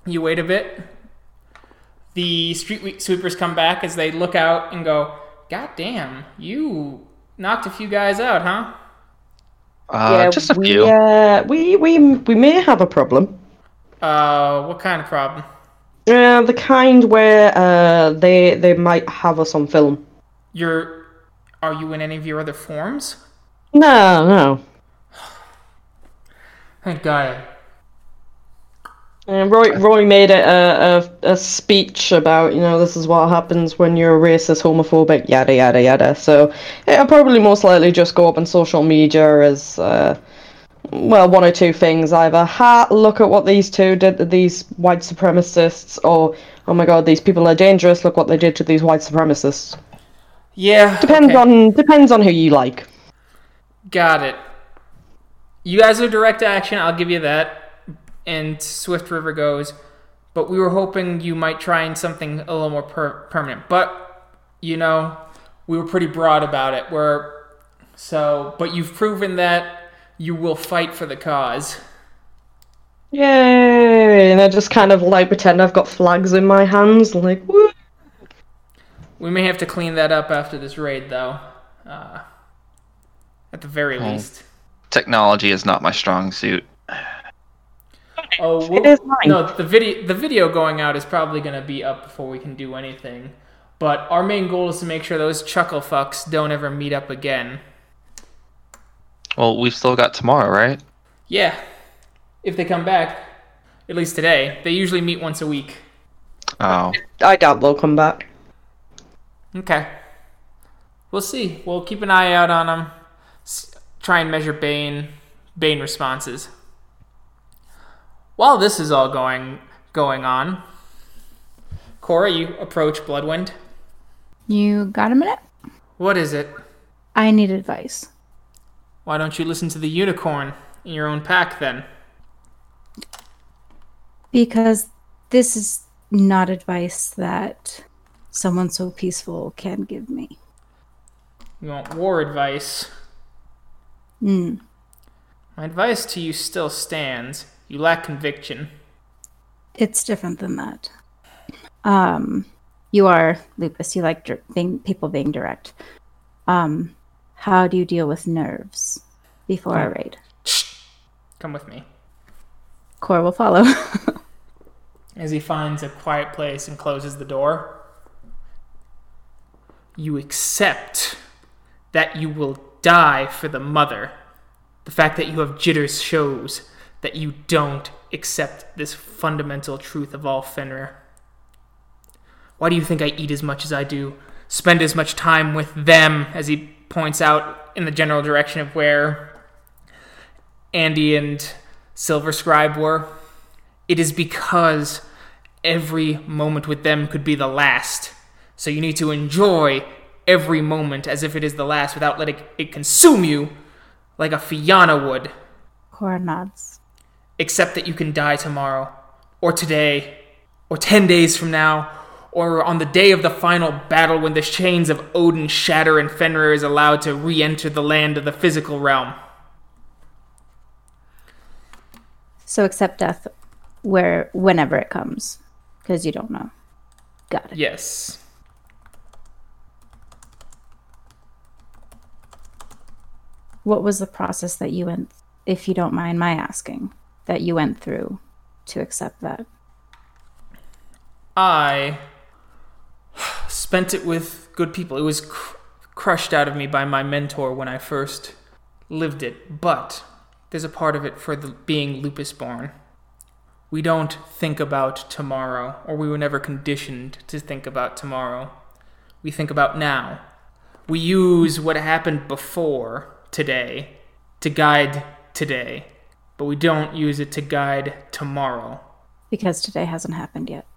You wait a bit. The street sweepers come back as they look out and go, God damn, you knocked a few guys out, huh? Uh, just a we, few. Uh, we, we, we may have a problem. Uh, what kind of problem? Uh, the kind where uh, they they might have us on film. You're. Are you in any of your other forms? No, no. Thank God. Uh, Roy, Roy made a, a, a speech about, you know, this is what happens when you're racist, homophobic, yada, yada, yada. So it'll probably most likely just go up on social media as, uh, well, one or two things. Either, ha, look at what these two did to these white supremacists, or, oh my god, these people are dangerous, look what they did to these white supremacists. Yeah. Depends okay. on depends on who you like. Got it. You guys are direct action, I'll give you that. And Swift River goes, but we were hoping you might try and something a little more per- permanent. But, you know, we were pretty broad about it. We're, so, but you've proven that you will fight for the cause. Yay! And I just kind of like pretend I've got flags in my hands, like, woo! We may have to clean that up after this raid, though. Uh, at the very Oh. least. Technology is not my strong suit. Oh, It we'll- is mine. No, the video the video going out is probably going to be up before we can do anything. But our main goal is to make sure those chuckle fucks don't ever meet up again. Well, we've still got tomorrow, right? Yeah, if they come back, at least today. They usually meet once a week. Oh, I doubt they'll come back. Okay, we'll see. We'll keep an eye out on them. Try and measure Bane Bane responses. While this is all going going on, Cora, you approach Bloodwind. You got a minute? What is it? I need advice. Why don't you listen to the unicorn in your own pack then? Because this is not advice that someone so peaceful can give me. You want war advice? Mm. My advice to you still stands. You lack conviction. It's different than that. Um, you are lupus. You like being people being direct. Um, how do you deal with nerves before a raid? Come with me. Core will follow. as he finds a quiet place and closes the door. You accept that you will die for the mother. The fact that you have jitters shows that you don't accept this fundamental truth of all Fenrir. Why do you think I eat as much as I do? Spend as much time with them, as he points out in the general direction of where Andy and Silver Scribe were? It is because every moment with them could be the last. So you need to enjoy every moment as if it is the last without letting it consume you like a Fianna would. Cora nods. Except that you can die tomorrow, or today, or ten days from now, or on the day of the final battle when the chains of Odin shatter and Fenrir is allowed to re enter the land of the physical realm. So accept death where whenever it comes, because you don't know. Got it. Yes. What was the process that you went, if you don't mind my asking, that you went through to accept that? I spent it with good people. It was cr- crushed out of me by my mentor when I first lived it, but there's a part of it for the, being lupus born. We don't think about tomorrow, or we were never conditioned to think about tomorrow. We think about now. We use what happened before today to guide today, but we don't use it to guide tomorrow. Because today hasn't happened yet.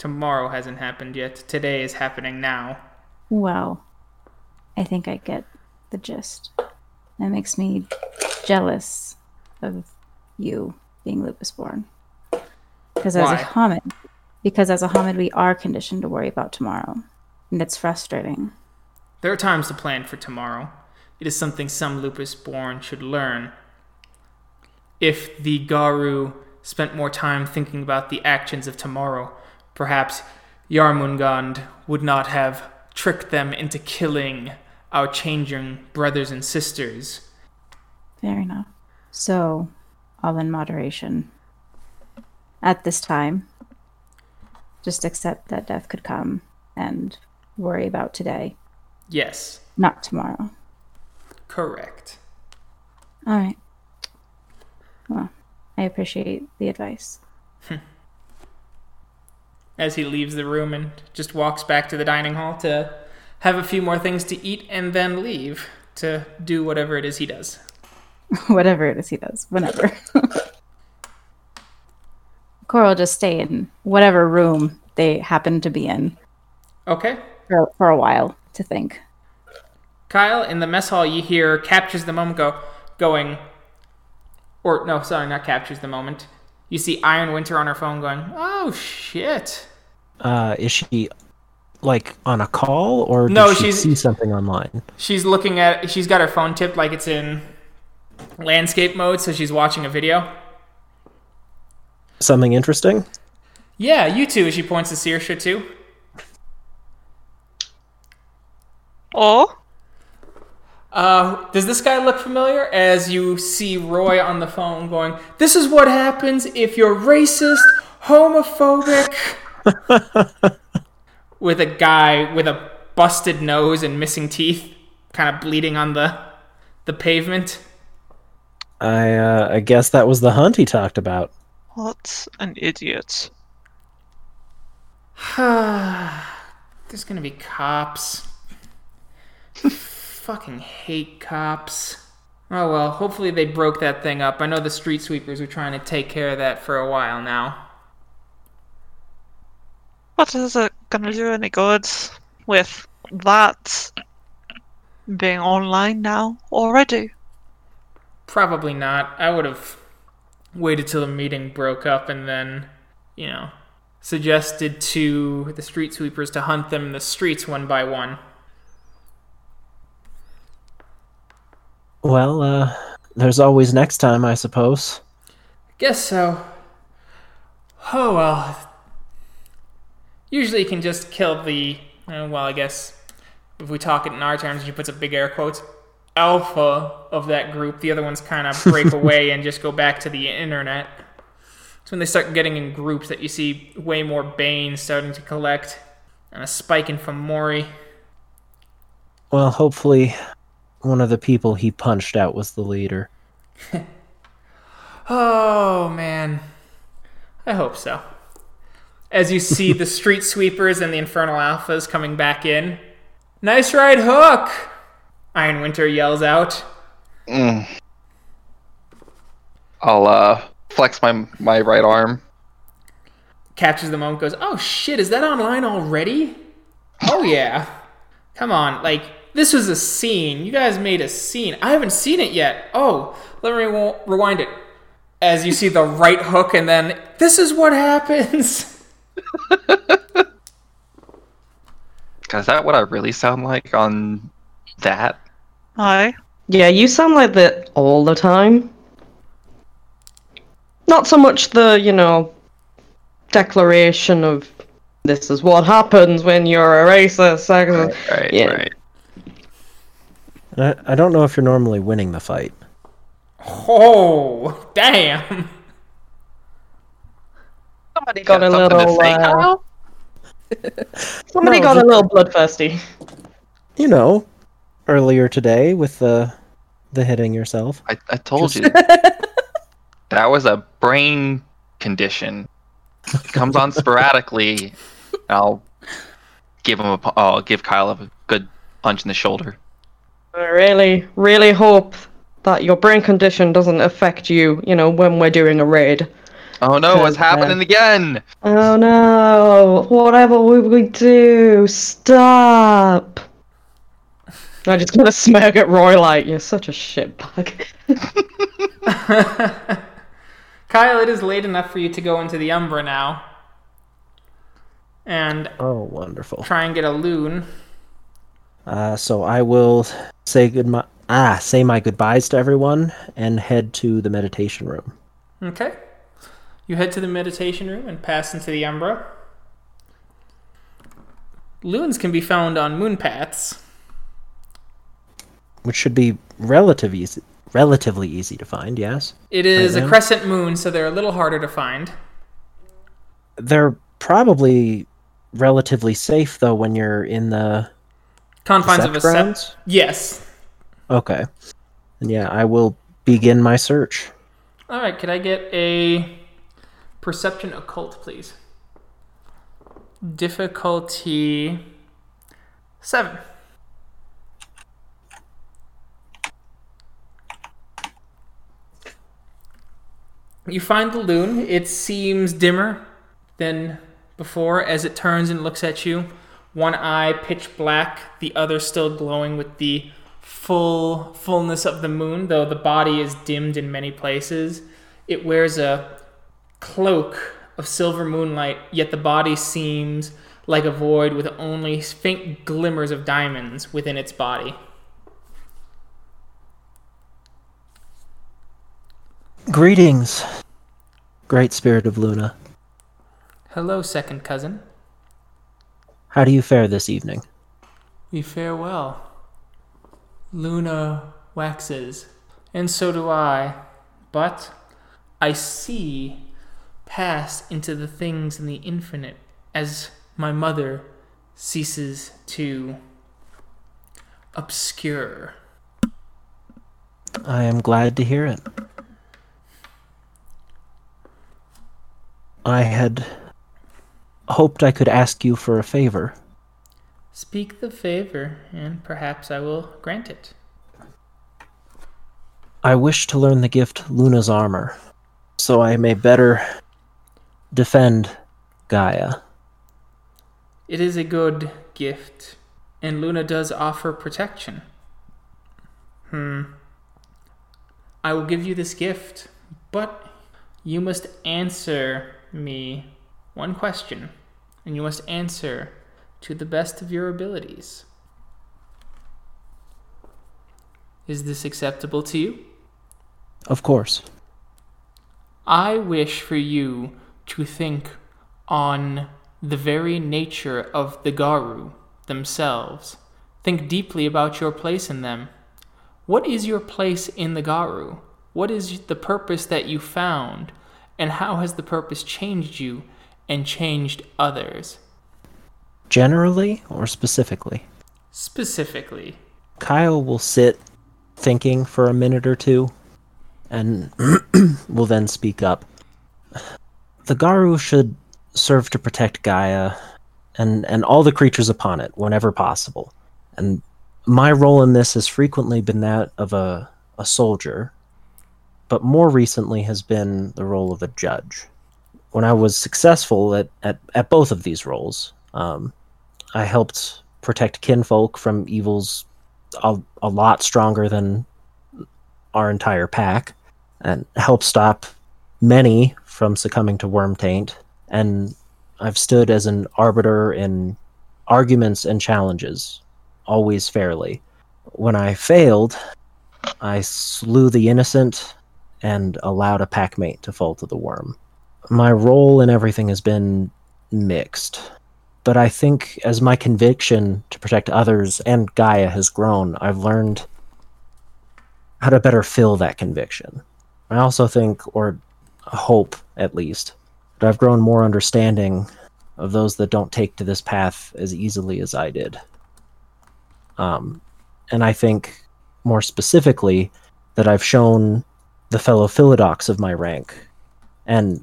Tomorrow hasn't happened yet. Today is happening now. Well, I think I get the gist. That makes me jealous of you being lupus born. Because as Why? a Homid, because as a Homid, we are conditioned to worry about tomorrow, and it's frustrating. There are times to plan for tomorrow. It is something some lupus born should learn. If the Garou spent more time thinking about the actions of tomorrow, perhaps Yarmungand would not have tricked them into killing our changing brothers and sisters. Fair enough. So, all in moderation. At this time, just accept that death could come and worry about today, Yes, not tomorrow. correct. All right. Well, I appreciate the advice. Hmm. As he leaves the room and just walks back to the dining hall to have a few more things to eat and then leave to do whatever it is he does. Whatever it is he does, whenever. Cora will just stay in whatever room they happen to be in Okay. for, for a while to think. Kyle, in the mess hall, you hear captures the moment go, going, or no, sorry, not captures the moment. You see Iron Winter on her phone going, oh shit. Uh, is she like on a call or No, did she she's- see something online? She's looking at, she's got her phone tipped like it's in landscape mode, so she's watching a video. Something interesting? Yeah, you too, she points to Saoirse too. Oh, Uh, does this guy look familiar? As you see Roy on the phone going, This is what happens if you're racist, homophobic. with a guy with a busted nose and missing teeth, kind of bleeding on the the pavement. I uh, I guess that was the hunt he talked about. what an idiot. There's gonna be cops. Fucking hate cops. Oh well, hopefully they broke that thing up. I know the street sweepers were trying to take care of that for a while now. What is it gonna do any good with that being online now already? Probably not. I would have waited till the meeting broke up and then, you know, suggested to the street sweepers to hunt them in the streets one by one. Well, uh, there's always next time, I suppose. Guess so. Oh well. Usually you can just kill the. uh, well, I guess if we talk it in our terms, she puts up big air quotes. Alpha of that group. The other ones kind of break away and just go back to the internet. It's when they start getting in groups that you see way more Bane starting to collect, and a spike in Fomori. Well, hopefully, one of the people he punched out was the leader. Oh man, I hope so. As you see the street sweepers and the infernal alphas coming back in. Nice ride, Hook! Iron Winter yells out. Mm. I'll uh flex my my right arm. Catches the moment, goes, "Oh shit, is that online already? Oh yeah, come on, like." This was a scene. You guys made a scene. I haven't seen it yet. Oh, let me rewind it. As you see the right hook, and then this is what happens. Is that what I really sound like on that? Hi. Yeah, you sound like that all the time. Not so much the, you know, declaration of this is what happens when you're a racist. sexist." Right, Yeah. right. I, I don't know if you're normally winning the fight. Oh, damn. Somebody got a Got something to little. say, Uh, Kyle? somebody No, got a little bloodthirsty. You know, earlier today with the the hitting yourself. I, I told you. that was a brain condition. It comes on sporadically. I'll give him a. pu- I'll give Kyle a good punch in the shoulder. I really, really hope that your brain condition doesn't affect you, you know, when we're doing a raid. Oh no, what's Good man. happening again? Oh no, whatever would we do? Stop! I just gonna smirk at Roy like, you're such a shitbag. Kyle, it is late enough for you to go into the Umbra now. And Oh, wonderful. try and get a lune. Uh, so I will say good my ah say my goodbyes to everyone and head to the meditation room. Okay. You head to the meditation room and pass into the Umbra. Lunes can be found on moon paths. which should be relative easy, relatively easy to find. Yes, It is Right a now? crescent moon, so they're a little harder to find. they're probably relatively safe though when you're in the Confines of a sept. Yes. Okay, and yeah, I will begin my search. All right. Could I get a perception occult, please? Difficulty seven. You find the lune. It seems dimmer than before as it turns and looks at you. One eye pitch black, the other still glowing with the full fullness of the moon, though the body is dimmed in many places. It wears a cloak of silver moonlight, yet the body seems like a void with only faint glimmers of diamonds within its body. Greetings, great spirit of Luna. Hello, second cousin. How do you fare this evening? We fare well. Luna waxes, and so do I. But I see past into the things in the infinite as my mother ceases to obscure. I am glad to hear it. I had hoped I could ask you for a favor. Speak the favor, and perhaps I will grant it. I wish to learn the gift Luna's armor, so I may better defend Gaia. It is a good gift, and Luna does offer protection. Hmm. I will give you this gift, but you must answer me one question, and you must answer to the best of your abilities. Is this acceptable to you? Of course. I wish for you to think on the very nature of the Garou themselves. Think deeply about your place in them. What is your place in the Garou? What is the purpose that you found? And how has the purpose changed you and changed others? Generally or specifically? Specifically. Kyle will sit thinking for a minute or two and will then speak up. The Garou should serve to protect Gaia and, and all the creatures upon it whenever possible. And my role in this has frequently been that of a, a soldier, but more recently has been the role of a judge. When I was successful at, at, at both of these roles, um, I helped protect kinfolk from evils a, a lot stronger than our entire pack and help stop many from succumbing to Wyrm taint and i've stood as an arbiter in arguments and challenges always fairly when i failed i slew the innocent and allowed a packmate to fall to the Wyrm my role in everything has been mixed but I think as my conviction to protect others and Gaia has grown, I've learned how to better fill that conviction. I also think, or hope at least, that I've grown more understanding of those that don't take to this path as easily as I did. Um, and I think more specifically that I've shown the fellow Philodox of my rank and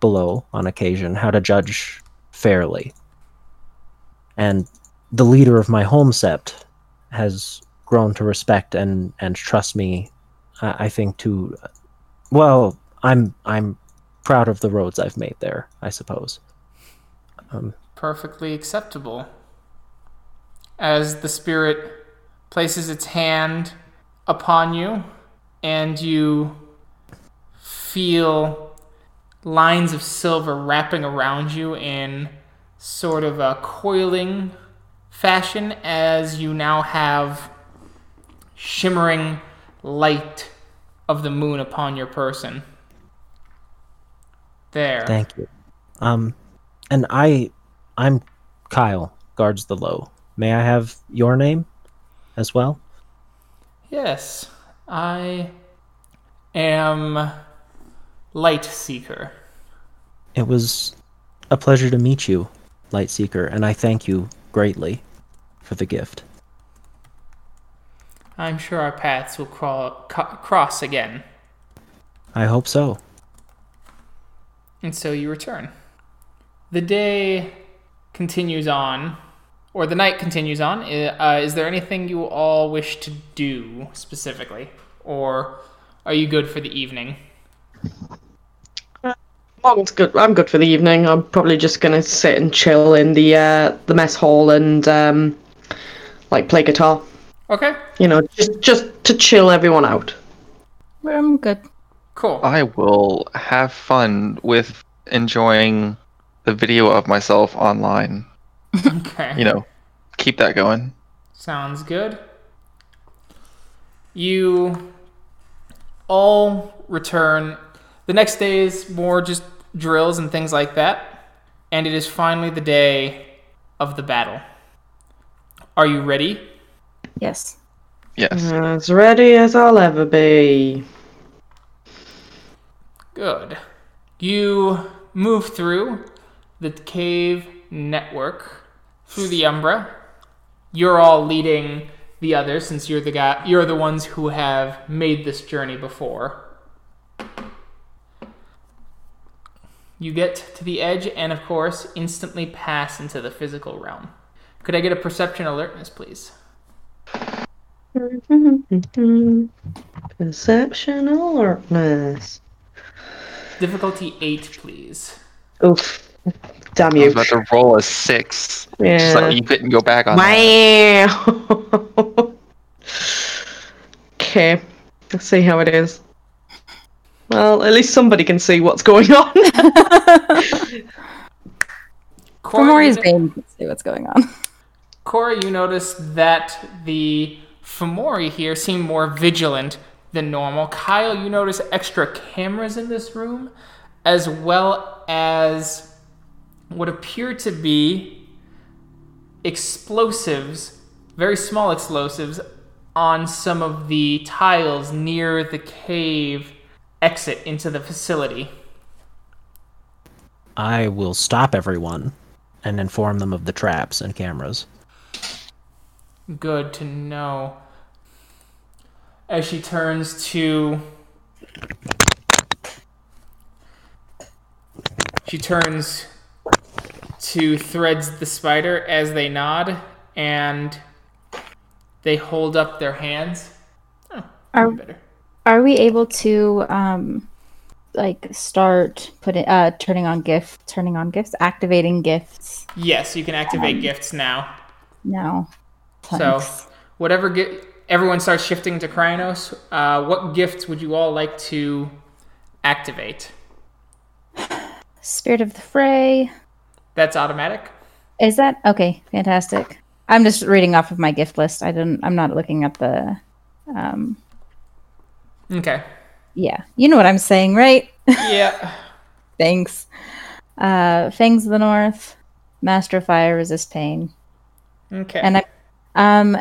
below on occasion how to judge fairly and the leader of my home sept has grown to respect and and trust me i think to well i'm i'm proud of the roads i've made there i suppose um, Perfectly acceptable. As the spirit places its hand upon you and you feel lines of silver wrapping around you in sort of a coiling fashion as you now have shimmering light of the moon upon your person. There. thank you um and i i'm kyle guards the low may i have your name as well Yes, I am Light Seeker. it was a pleasure to meet you Light Seeker, and i thank you greatly for the gift I'm sure our paths will crawl, co- cross again. i hope so And so you return. The day continues on, or the night continues on. Uh, is there anything you all wish to do specifically? Or are you good for the evening? I'm good. I'm good for the evening. I'm probably just gonna sit and chill in the uh, the mess hall and um, like play guitar. Okay, You know, just just to chill everyone out. I'm good. Cool. I will have fun with enjoying the video of myself online. Okay. You know, keep that going. Sounds good. You all return. The next day is more just drills and things like that. And it is finally the day of the battle. Are you ready? Yes. Yes. As ready as I'll ever be. Good. You move through the cave network through the Umbra. You're all leading the others since you're the guy you're the ones who have made this journey before. You get to the edge and of course instantly pass into the physical realm. Could I get a perception alertness, please? Perception alertness. Difficulty 8, please. Oof. Damn I you. was about to roll a six. Just Yeah. like you couldn't go back on that. Wow. okay. Let's see how it is. Well, at least somebody can see what's going on. Cora, Fomori's you- Bane can see what's going on. Cora, you notice that the Fomori here seem more vigilant than normal. Kyle, you notice extra cameras in this room, as well as what appear to be explosives, very small explosives, on some of the tiles near the cave exit into the facility. I will stop everyone and inform them of the traps and cameras. Good to know. As she turns to. She turns to Threads the spider as they nod and they hold up their hands. Oh, Are- better. Are we able to um like start putting uh turning on gifts, turning on gifts activating gifts Yes, you can activate gifts now. now? So, whatever gi- everyone starts shifting to Crinos, uh, what gifts would you all like to activate? Spirit of the Fray. That's automatic. Is that okay? Fantastic. I'm just reading off of my gift list. I didn't. I'm not looking at the. Um. Okay. Yeah, you know what I'm saying, right? Yeah. Thanks. Uh, Fangs of the North, Master of Fire, Resist Pain, Okay. and I, um,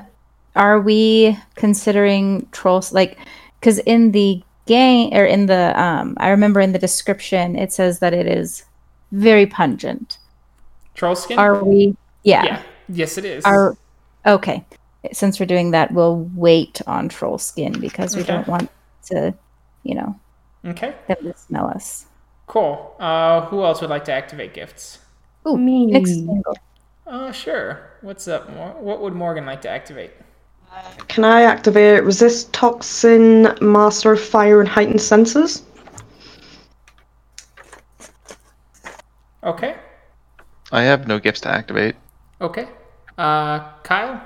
are we considering trolls like? Because in the game or in the um, I remember in the description it says that it is very pungent. Troll skin? Are we? Yeah. yeah. Yes, it is. Are okay. Since we're doing that, we'll wait on troll skin because we Okay. don't want to, you know, okay. them to smell us. Cool. Uh, who else would like to activate gifts? Ooh, Me. mixed. Uh, sure. What's up? What would Morgan like to activate? Can I activate resist toxin, master of fire, and heightened senses? Okay. I have no gifts to activate. Okay. Uh, Kyle?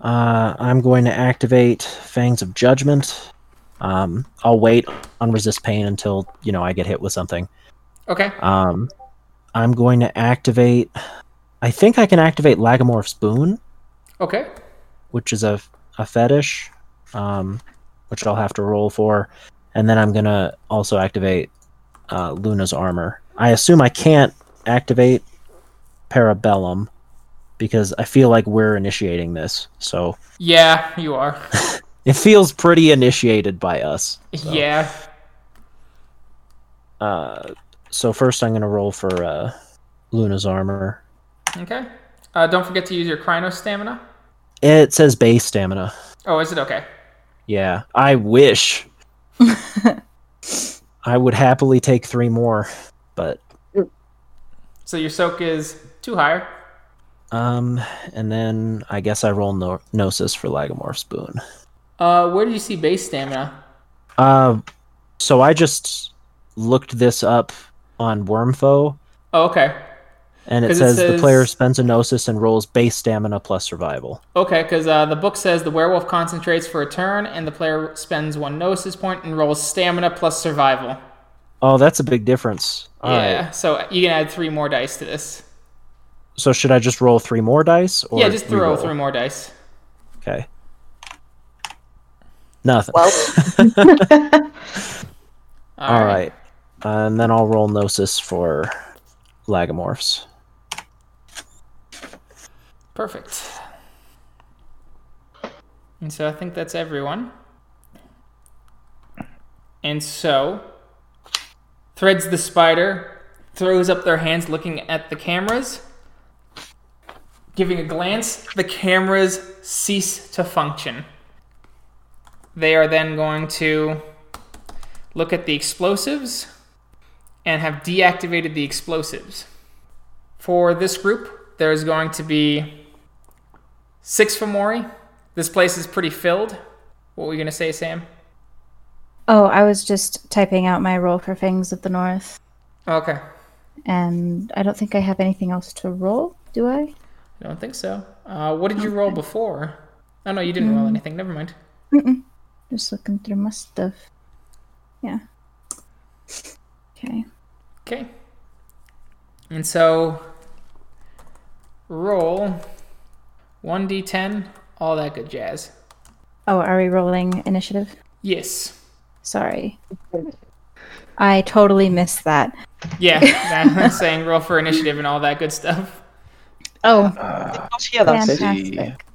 Uh, I'm going to activate Fangs of Judgment. Um, I'll wait on Resist Pain until you know I get hit with something. Okay. Um, I'm going to activate. I think I can activate Lagomorph's Boon, Okay. Which is a a fetish, um, which I'll have to roll for, and then I'm gonna also activate uh, Luna's armor. I assume I can't activate Parabellum because I feel like we're initiating this, so Yeah, you are. it feels pretty initiated by us. so. Yeah. Uh, so first, I'm gonna roll for uh, Luna's armor. Okay. Uh, don't forget to use your Crinos stamina. It says base stamina. Oh, is it okay? Yeah, I wish. I would happily take three more, but So your soak is two higher. um, and then I guess I roll no- Gnosis for Lagomorph's Boon. Uh, where do you see base stamina? Uh, so I just looked this up on Wormfo. Oh, okay. And it 'Cause it says, the player spends a Gnosis and rolls base stamina plus survival. Okay, because uh, the book says the werewolf concentrates for a turn, and the player spends one gnosis point and rolls stamina plus survival. Oh, that's a big difference. All right. yeah, so you can add three more dice to this. So should I just roll three more dice? Or yeah, just throw re-roll? three more dice. Okay. Nothing. Well, All right. Uh, and then I'll roll Gnosis for Lagomorphs. Perfect. And so I think that's everyone. And so, Threads the spider throws up their hands looking at the cameras. Giving a glance, the cameras cease to function. They are then going to look at the explosives and have deactivated the explosives. For this group, there's going to be six Fomori. This place is pretty filled. What were you going to say, Sam? Oh, I was just typing out my roll for Fangs of the North, Okay. and I don't think I have anything else to roll. Do I? I don't think so. Uh, what did you roll before? Oh, no, you didn't roll anything. Never mind. Just looking through my stuff. Yeah. Okay. Okay. And so, roll 1d10, all that good jazz. Oh, are we rolling initiative? Yes. Sorry. I totally missed that. Yeah, I'm saying roll for initiative and all that good stuff. Oh, Uh, that's fantastic.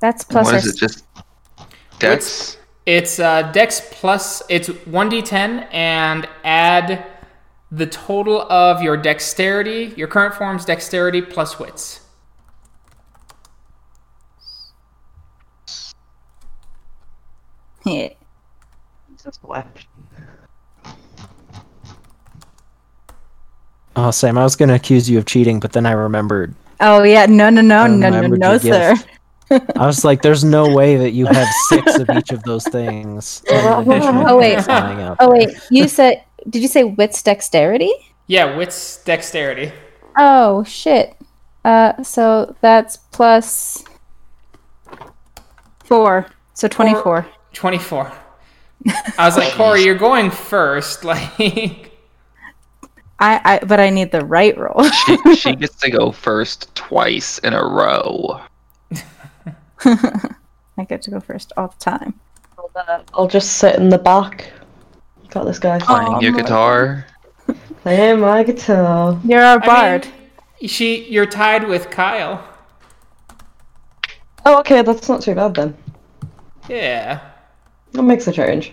That's plus what our is it? Just Dex? It's uh, Dex plus, it's 1d10 and add the total of your dexterity, your current form's dexterity plus wits. Yeah. Just left. Oh, Sam, I was going to accuse you of cheating, but then I remembered. Oh yeah, no, no, no, no, no, no, sir. I was like, there's no way that you have six of each of those things. in addition to Oh, wait. Oh wait, you said? Did you say wits dexterity? Yeah, wits dexterity. Oh shit. Uh, so that's plus four, so twenty-four. 24. I was like, Corey, you're going first. Like, I, I, but I need the right roll. She, she gets to go first twice in a row. I get to go first all the time. I'll, uh, I'll just sit in the back. Got this guy. Playing your my- guitar. Playing my guitar. You're our I bard. mean, she, you're tied with Kyle. Oh, okay, that's not too bad then. Yeah. That makes a change.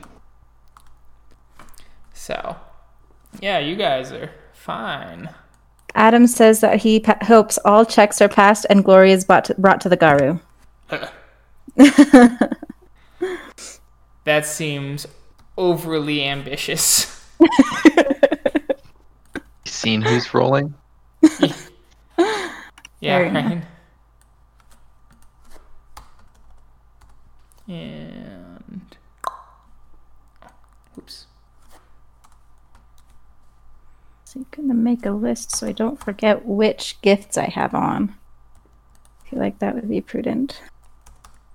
So, yeah, you guys are fine. Adam says that he pa- hopes all checks are passed and glory is brought to, brought to the Garou. That seems overly ambitious. Seen who's rolling? Yeah, Very right. And So I'm gonna make a list so I don't forget which gifts I have on. I feel like that would be prudent.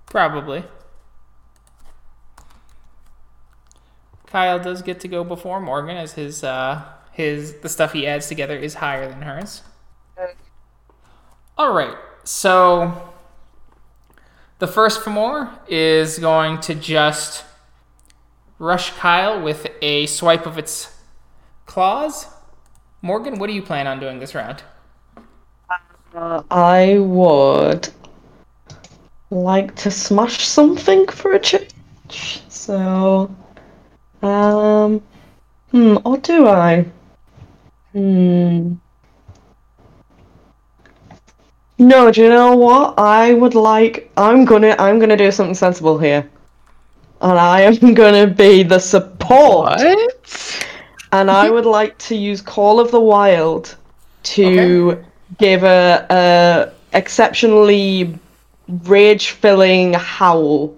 Probably. Kyle does get to go before Morgan as his uh his the stuff he adds together is higher than hers. All right. So the first Fomor is going to just rush Kyle with a swipe of its claws. Morgan, what do you plan on doing this round? Uh, I would like to smash something for a change. So, um, hmm, or do I? Hmm. No, do you know what? I would like. I'm gonna. I'm gonna do something sensible here, and I am gonna be the support. What? And I would like to use Call of the Wild to Okay. give a, a exceptionally rage-filling howl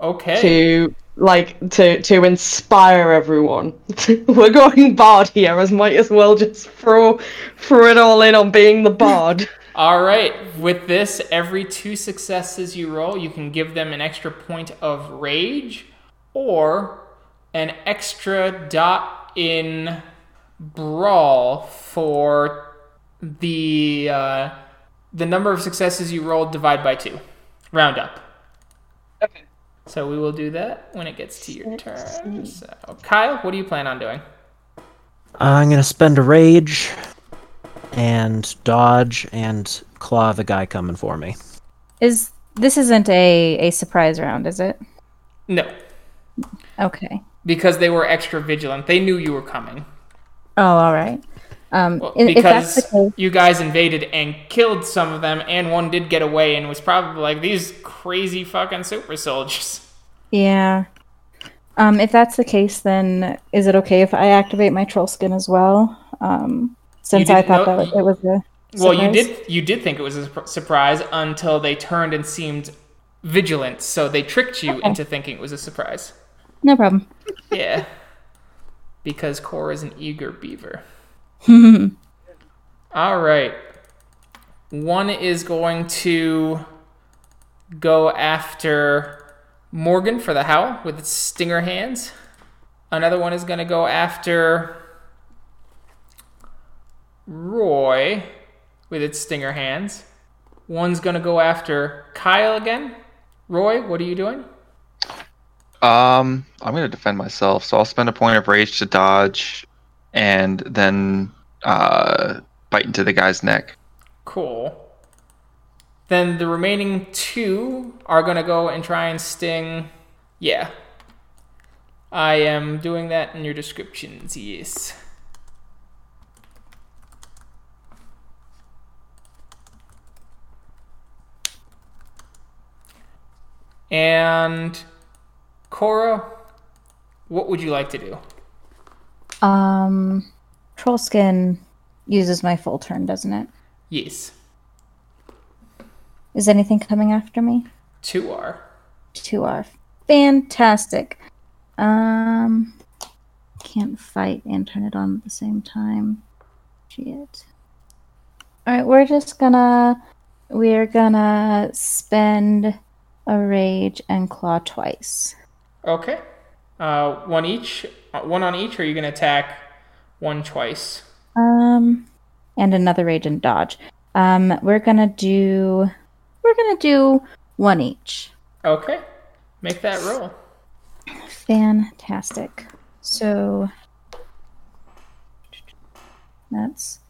Okay. to like to to inspire everyone. We're going bard here, as might as well just throw throw it all in on being the bard. All right. With this, every two successes you roll, you can give them an extra point of rage or an extra dot in brawl for the uh, the number of successes you rolled divide by two. Round up. Okay. So we will do that when it gets to your turn. So, Kyle, what do you plan on doing? I'm gonna spend a rage and dodge and claw the guy coming for me. Is this isn't a a surprise round, is it? No, Okay. Because they were extra vigilant. They knew you were coming. Oh, all right. Um, Well, i- if that's because case, you guys invaded and killed some of them, and one did get away and was probably like these crazy fucking super soldiers. yeah. Um, if that's the case, then is it okay if I activate my troll skin as well? Um, since I thought know- that was, it was a Well, you did you did think it was a surprise until they turned and seemed vigilant, so they tricked you into thinking it was a surprise. No problem. Yeah, because Cora is an eager beaver. All right, one is going to go after Morgan for the howl with its stinger hands. Another one is going to go after Roy with its stinger hands. One's going to go after Kyle again. Roy, what are you doing? Um, I'm gonna defend myself, so I'll spend a point of rage to dodge, and then uh, bite into the guy's neck. Cool. Then the remaining two are gonna go and try and sting. Yeah. I am doing that in your descriptions. Yes. And Cora, what would you like to do? Um, Trollskin uses my full turn, doesn't it? Yes. Is anything coming after me? Two are. Two are fantastic. Um, can't fight and turn it on at the same time. Shit. All right, we're just gonna we're gonna spend a rage and claw twice. Okay. Uh, one each. uh, One on each, or are you gonna attack one twice? Um, and another rage and dodge. Um, we're gonna do we're gonna do one each. Okay. Make that roll. Fantastic. So that's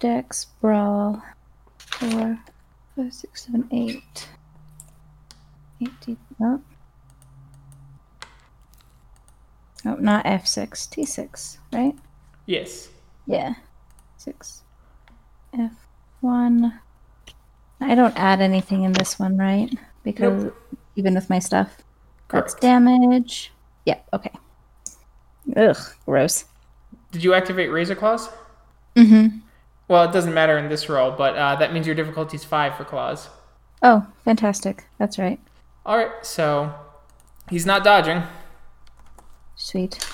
Dex, Brawl, four, five, six, seven, eight. Eight, D- oh. Oh, not F6, T6, right? Yes. Yeah. Six. F1. I don't add anything in this one, right? Because even with my stuff. That's damage. Yeah, okay. Ugh, gross. Did you activate Razor Claws? Mm-hmm. Well, it doesn't matter in this roll, but uh, that means your difficulty's five for claws. Oh, fantastic. That's right. All right, so he's not dodging. Sweet.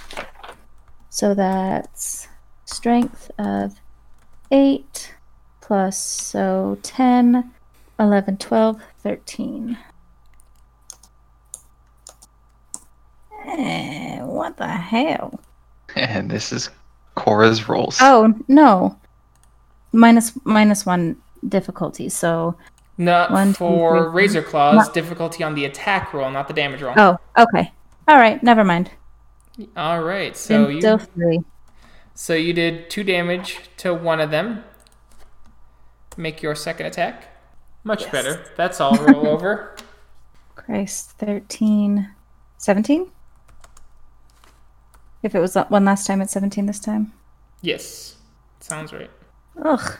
So that's strength of 8 plus, so 10, 11, 12, 13. Eh, what the hell? And this is Cora's rolls. Oh, no. Minus minus 1 difficulty, so. Not One, two, for three. Razor Claws, difficulty on the attack roll, not the damage roll. Oh, okay. All right, never mind. All right, so Then you still 3. so you did two damage to one of them. Make your second attack. Much better. That's all roll over. Christ, 13. 17? If it was one last time, it's 17 this time. Yes, sounds right. Ugh,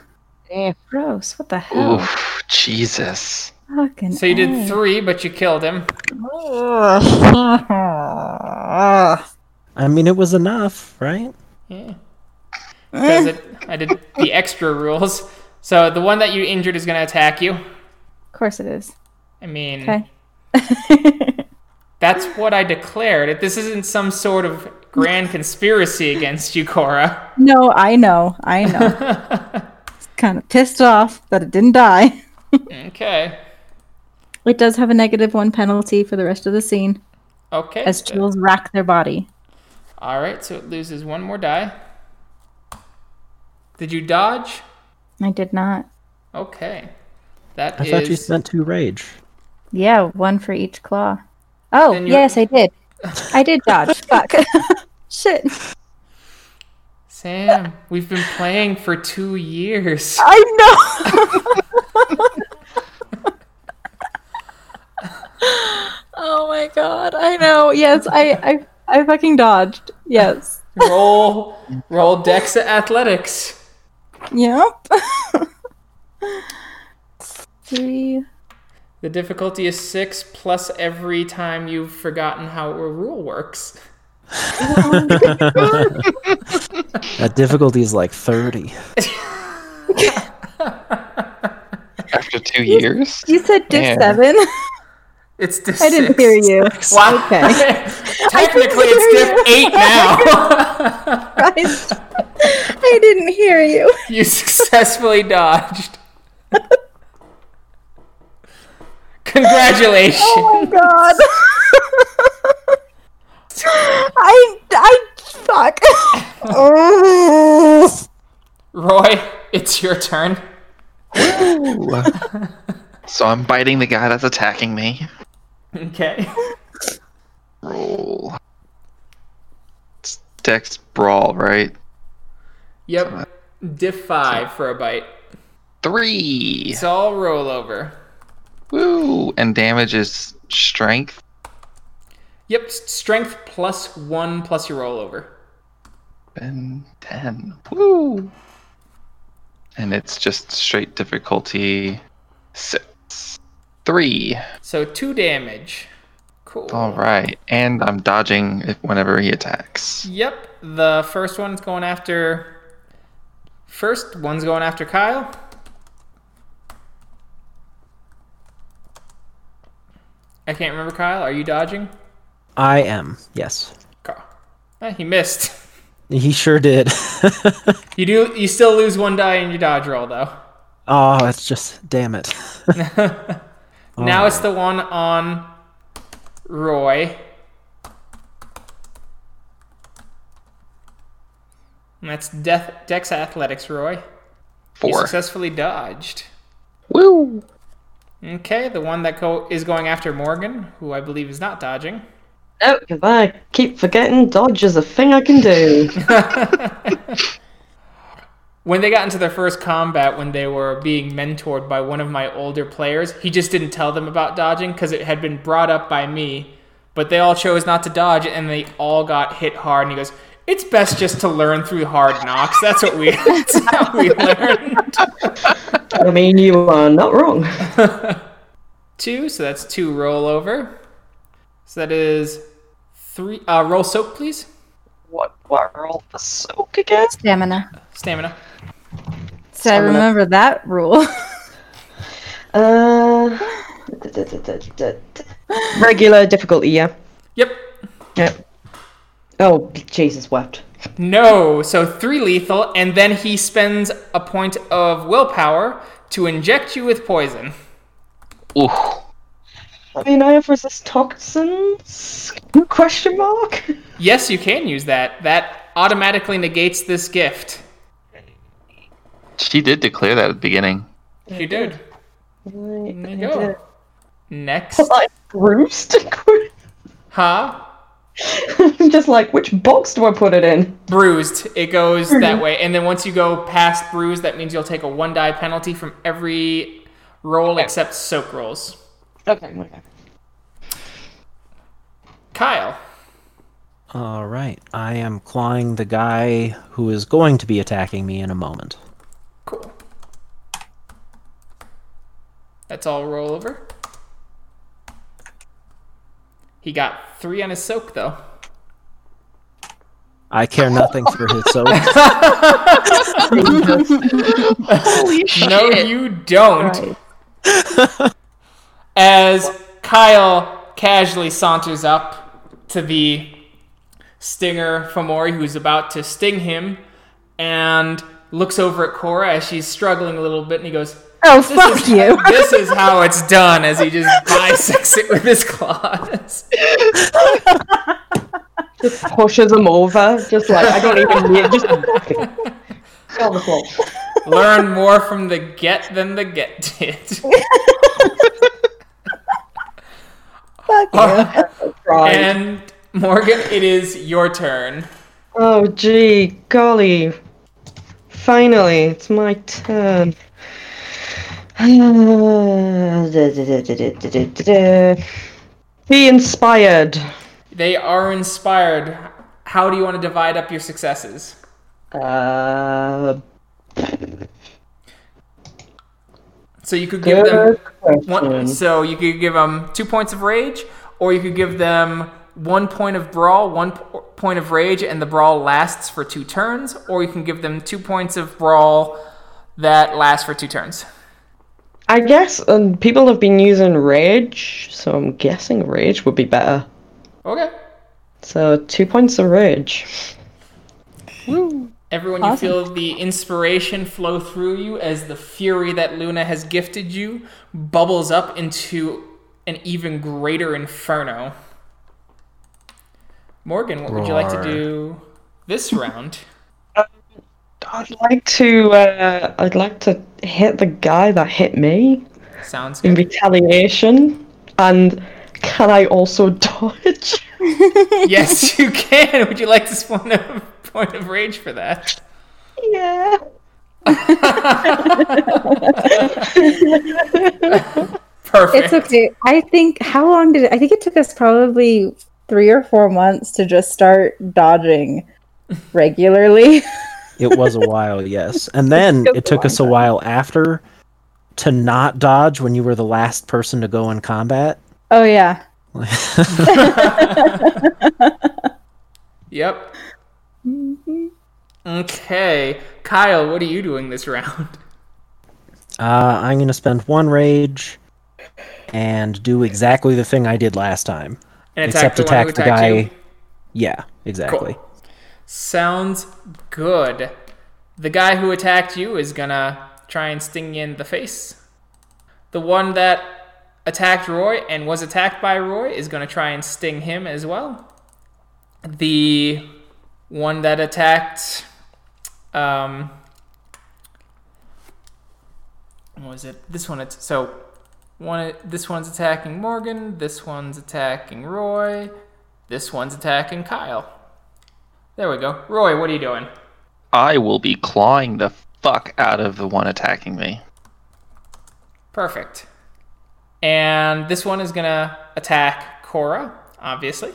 Eh. gross. What the hell? Oof, Jesus. Fucking So you did A. three, but you killed him. I mean, it was enough, right? Yeah. Because it, I did the extra rules. So the one that you injured is going to attack you. Of course it is. I mean, Okay. that's what I declared. This isn't some sort of grand conspiracy against you, Cora. no, I know. I know. kind of pissed off that it didn't die. Okay. It does have a negative one penalty for the rest of the scene Okay. as good. chills rack their body. All right, so it loses one more die. Did you dodge? I did not. Okay. That I is. thought you spent two rage. Yeah, one for each claw. Oh, yes, I did. I did dodge. Fuck. Shit. Sam, we've been playing for two years. I know. oh my god, I know. Yes, I, I, I fucking dodged. Yes. roll, roll Dex Athletics. Yep. Three. The difficulty is six plus every time you've forgotten how a rule works. That difficulty is like 30. After two years? You said diff Man. seven. It's diff I didn't six. hear you. Wow. Okay. Technically, it's diff eight now. Christ. I didn't hear you. you successfully dodged. Congratulations. Oh my god. I I fuck. Oh. Roy, it's your turn. so I'm biting the guy that's attacking me. Okay. Roll. It's Dex Brawl, right? Yep. Uh, Diff five for a bite. Three! It's all rollover. Woo! And damage is strength. Yep. Strength plus one plus your rollover. And 10. Woo! And it's just straight difficulty. Six. Three. So two damage. Cool. All right, and I'm dodging whenever he attacks. Yep. The first one's going after. First one's going after Kyle. I can't remember Kyle. Are you dodging? I am. Yes. Kyle. Eh, he missed. He sure did. You do. You still lose one die in your dodge roll though. oh, it's just damn it. now it's the one on Roy. And that's Death, Dex Athletics, Roy. You Four. successfully dodged. Woo! Okay, the one that go- is going after Morgan, who I believe is not dodging. Oh, no, because I keep forgetting dodge is a thing I can do. When they got into their first combat, when they were being mentored by one of my older players, he just didn't tell them about dodging because it had been brought up by me. But they all chose not to dodge, and they all got hit hard. And he goes, "It's best just to learn through hard knocks. That's what we. That's how we learned." I mean, you are not wrong. two, so that's two roll over. So that is three. Uh, roll soak, please. What? What? Roll for soak again? Stamina. Stamina. So I remember that rule. Uh, regular difficulty, yeah. Yep. Yep. Oh, Jesus wept. No, so three lethal, and then he spends a point of willpower to inject you with poison. Ooh. I mean, I have resist toxins? Question mark? Yes, you can use that. That automatically negates this gift. She did declare that at the beginning. She did. There you go. Next. Like, bruised? Huh? I'm just like, which box do I put it in? Bruised. It goes that way. And then once you go past bruised, that means you'll take a one die penalty from every roll except soak rolls. Okay, okay. Kyle. All right. I am clawing the guy who is going to be attacking me in a moment. Cool. That's all roll over. He got three on his soak though. I care nothing for his soak. Holy shit! No, you don't. As Kyle casually saunters up to the stinger Fomori, who's about to sting him and looks over at Cora as she's struggling a little bit and he goes, oh, this fuck is, you. this is how it's done as he just bisects it with his claws. Just pushes him over. Just like, I don't even need Just it. On the floor. Learn more from the get than the get did. Fuck you. Right. and Morgan, it is your turn. Oh, gee, golly. Finally, it's my turn. Be inspired. They are inspired. How do you want to divide up your successes? Uh, So you could give them one. So you could give them two points of rage, or you could give them one point of brawl, one p- point of rage, and the brawl lasts for two turns, or you can give them two points of brawl that lasts for two turns. I guess um, people have been using rage, so I'm guessing rage would be better. Okay. So two points of rage. Everyone, Awesome. you feel the inspiration flow through you as the fury that Luna has gifted you bubbles up into an even greater inferno. Morgan, what would you like to do this round? I'd like to. Uh, I'd like to hit the guy that hit me Sounds in retaliation, and can I also dodge? yes, you can. Would you like to spawn a point of rage for that? Yeah. Perfect. It's okay. I think how long did it? I think it took us probably three or four months to just start dodging regularly. It was a while, yes. And then Took it took us a long while after to not dodge when you were the last person to go in combat. oh yeah, Yep. Okay. Kyle, what are you doing this round? Uh, I'm gonna spend one rage and do exactly the thing I did last time. And Except the attack the guy. you? Yeah, exactly. Cool. Sounds good. The guy who attacked you is gonna try and sting you in the face. The one that attacked Roy and was attacked by Roy is gonna try and sting him as well. The one that attacked, um, what was it? This one. It's so one. This one's attacking Morgan. This one's attacking Roy. This one's attacking Kyle. There we go. Roy, what are you doing? I will be clawing the fuck out of the one attacking me. Perfect. And this one is gonna attack Cora, obviously.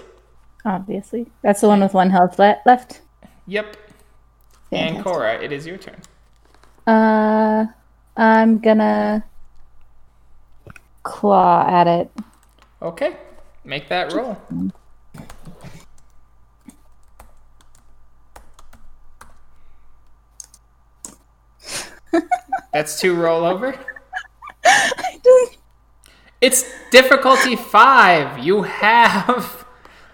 Obviously. That's the one with one health le- left. Yep. And Cora, it is your turn. Uh, I'm gonna claw at it. Okay. Make that roll. That's two roll over. It's difficulty five. You have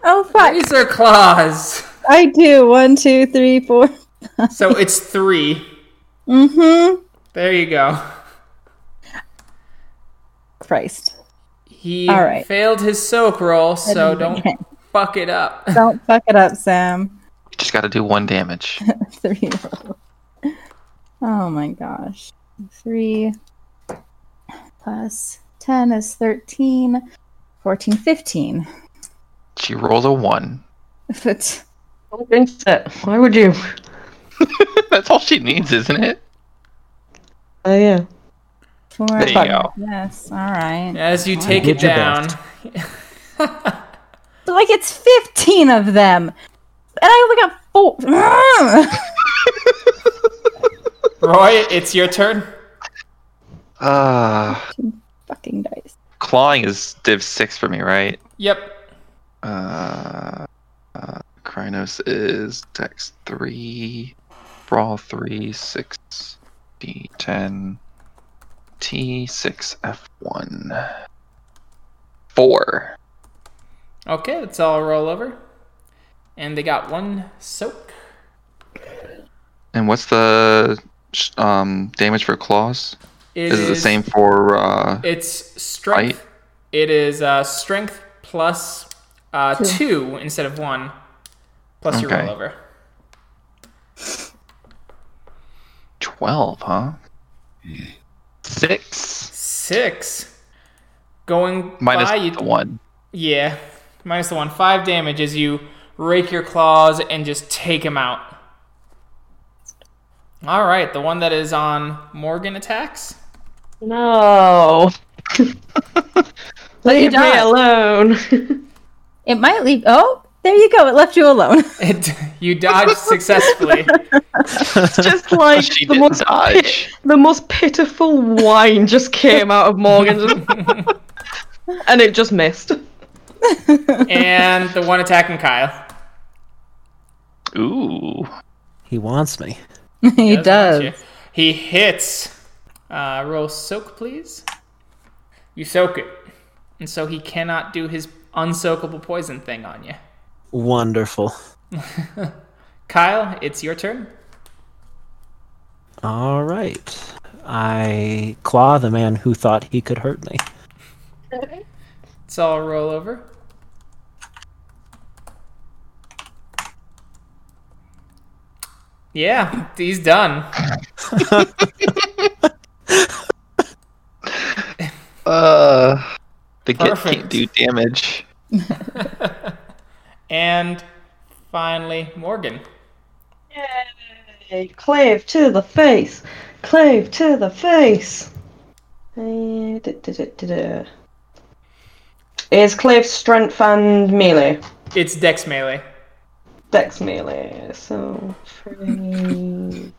Oh fuck! razor claws. I do. One, two, three, four. So it's three. Mm-hmm. There you go. Christ. He All right. failed his soak roll, so don't Okay. fuck it up. Don't fuck it up, Sam. You just got to do one damage. Three. Oh my gosh. Three plus 10 is 13. 14, 15. She rolled a one. But Don't jinx it. Why would you? That's all she needs, isn't it? Oh yeah. Four. There you go. Yes, all right. As you take did it down. Like it's 15 of them. And I only got four. Roy, it's your turn. Uh, Fucking dice. clawing is div six for me, right? Yep. Uh, uh Crinos is dex three, brawl three, six, d10, t6, f1, four. Okay, let's all roll over. And they got one soak. And what's the um damage for claws? It Is it the same for uh? It's strength. Height? It is uh, strength plus uh, Two. two. instead of one, plus your Okay. rollover. Twelve, huh? Six Six. Going minus by, you, the one. yeah, minus the one. Five damage as you rake your claws and just take him out. All right, the one that is on Morgan attacks. No. Leave me die. alone. It might leave. Oh, there you go. It left you alone. It, you dodged successfully. It's just like She the most, dodge. the most pitiful whine just came out of Morgan, just- and it just missed. and the one attacking Kyle. Ooh. He wants me. he Does does. He hits. Uh, roll soak, please. You soak it. And so he cannot do his unsoakable poison thing on you. Wonderful. Kyle, it's your turn. All right. I claw the man who thought he could hurt me. It's all roll over. Yeah, he's done. Uh, the git Perfect. can't do damage. And finally, Morgan. Yay! Klaive to the face. Klaive to the face. Eh, da, da, da. Is Klaive strength and melee? It's Dex Melee. Dex melee. So three.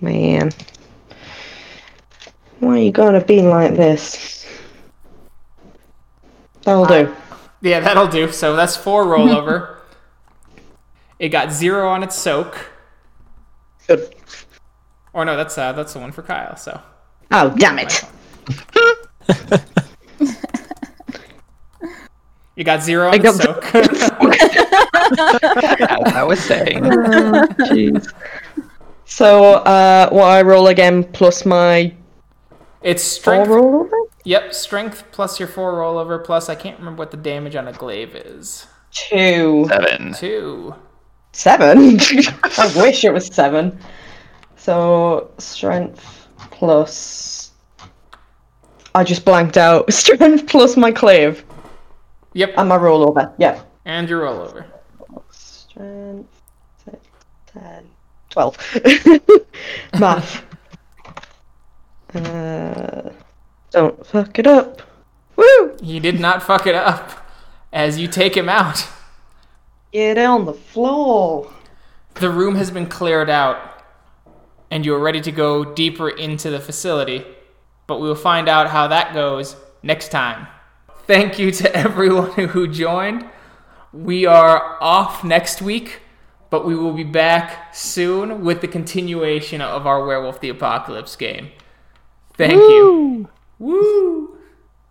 Man, why are you gonna be like this? That'll do. Yeah, that'll do. So that's four rollover. it got zero on its soak. Good. Or no, that's uh, that's the one for Kyle. So Oh, damn it. you got zero on I its got- soak. I was saying. Oh, Jeez. So, uh, what I roll again plus my it's four strength. rollover? Yep, strength plus your four rollover plus I can't remember what the damage on a glaive is. Two. Seven. Two. Seven? I wish it was seven. So, strength plus. I just blanked out. Strength plus my klaive. Yep, And my rollover. Yep. and your rollover. Strength. Six, ten. Twelve. Math. Uh, don't fuck it up. Woo! He did not fuck it up as you take him out. Get on the floor. The room has been cleared out, and you are ready to go deeper into the facility. But we will find out how that goes next time. Thank you to everyone who joined. We are off next week, but we will be back soon with the continuation of our Werewolf the Apocalypse game. Thank you. Woo!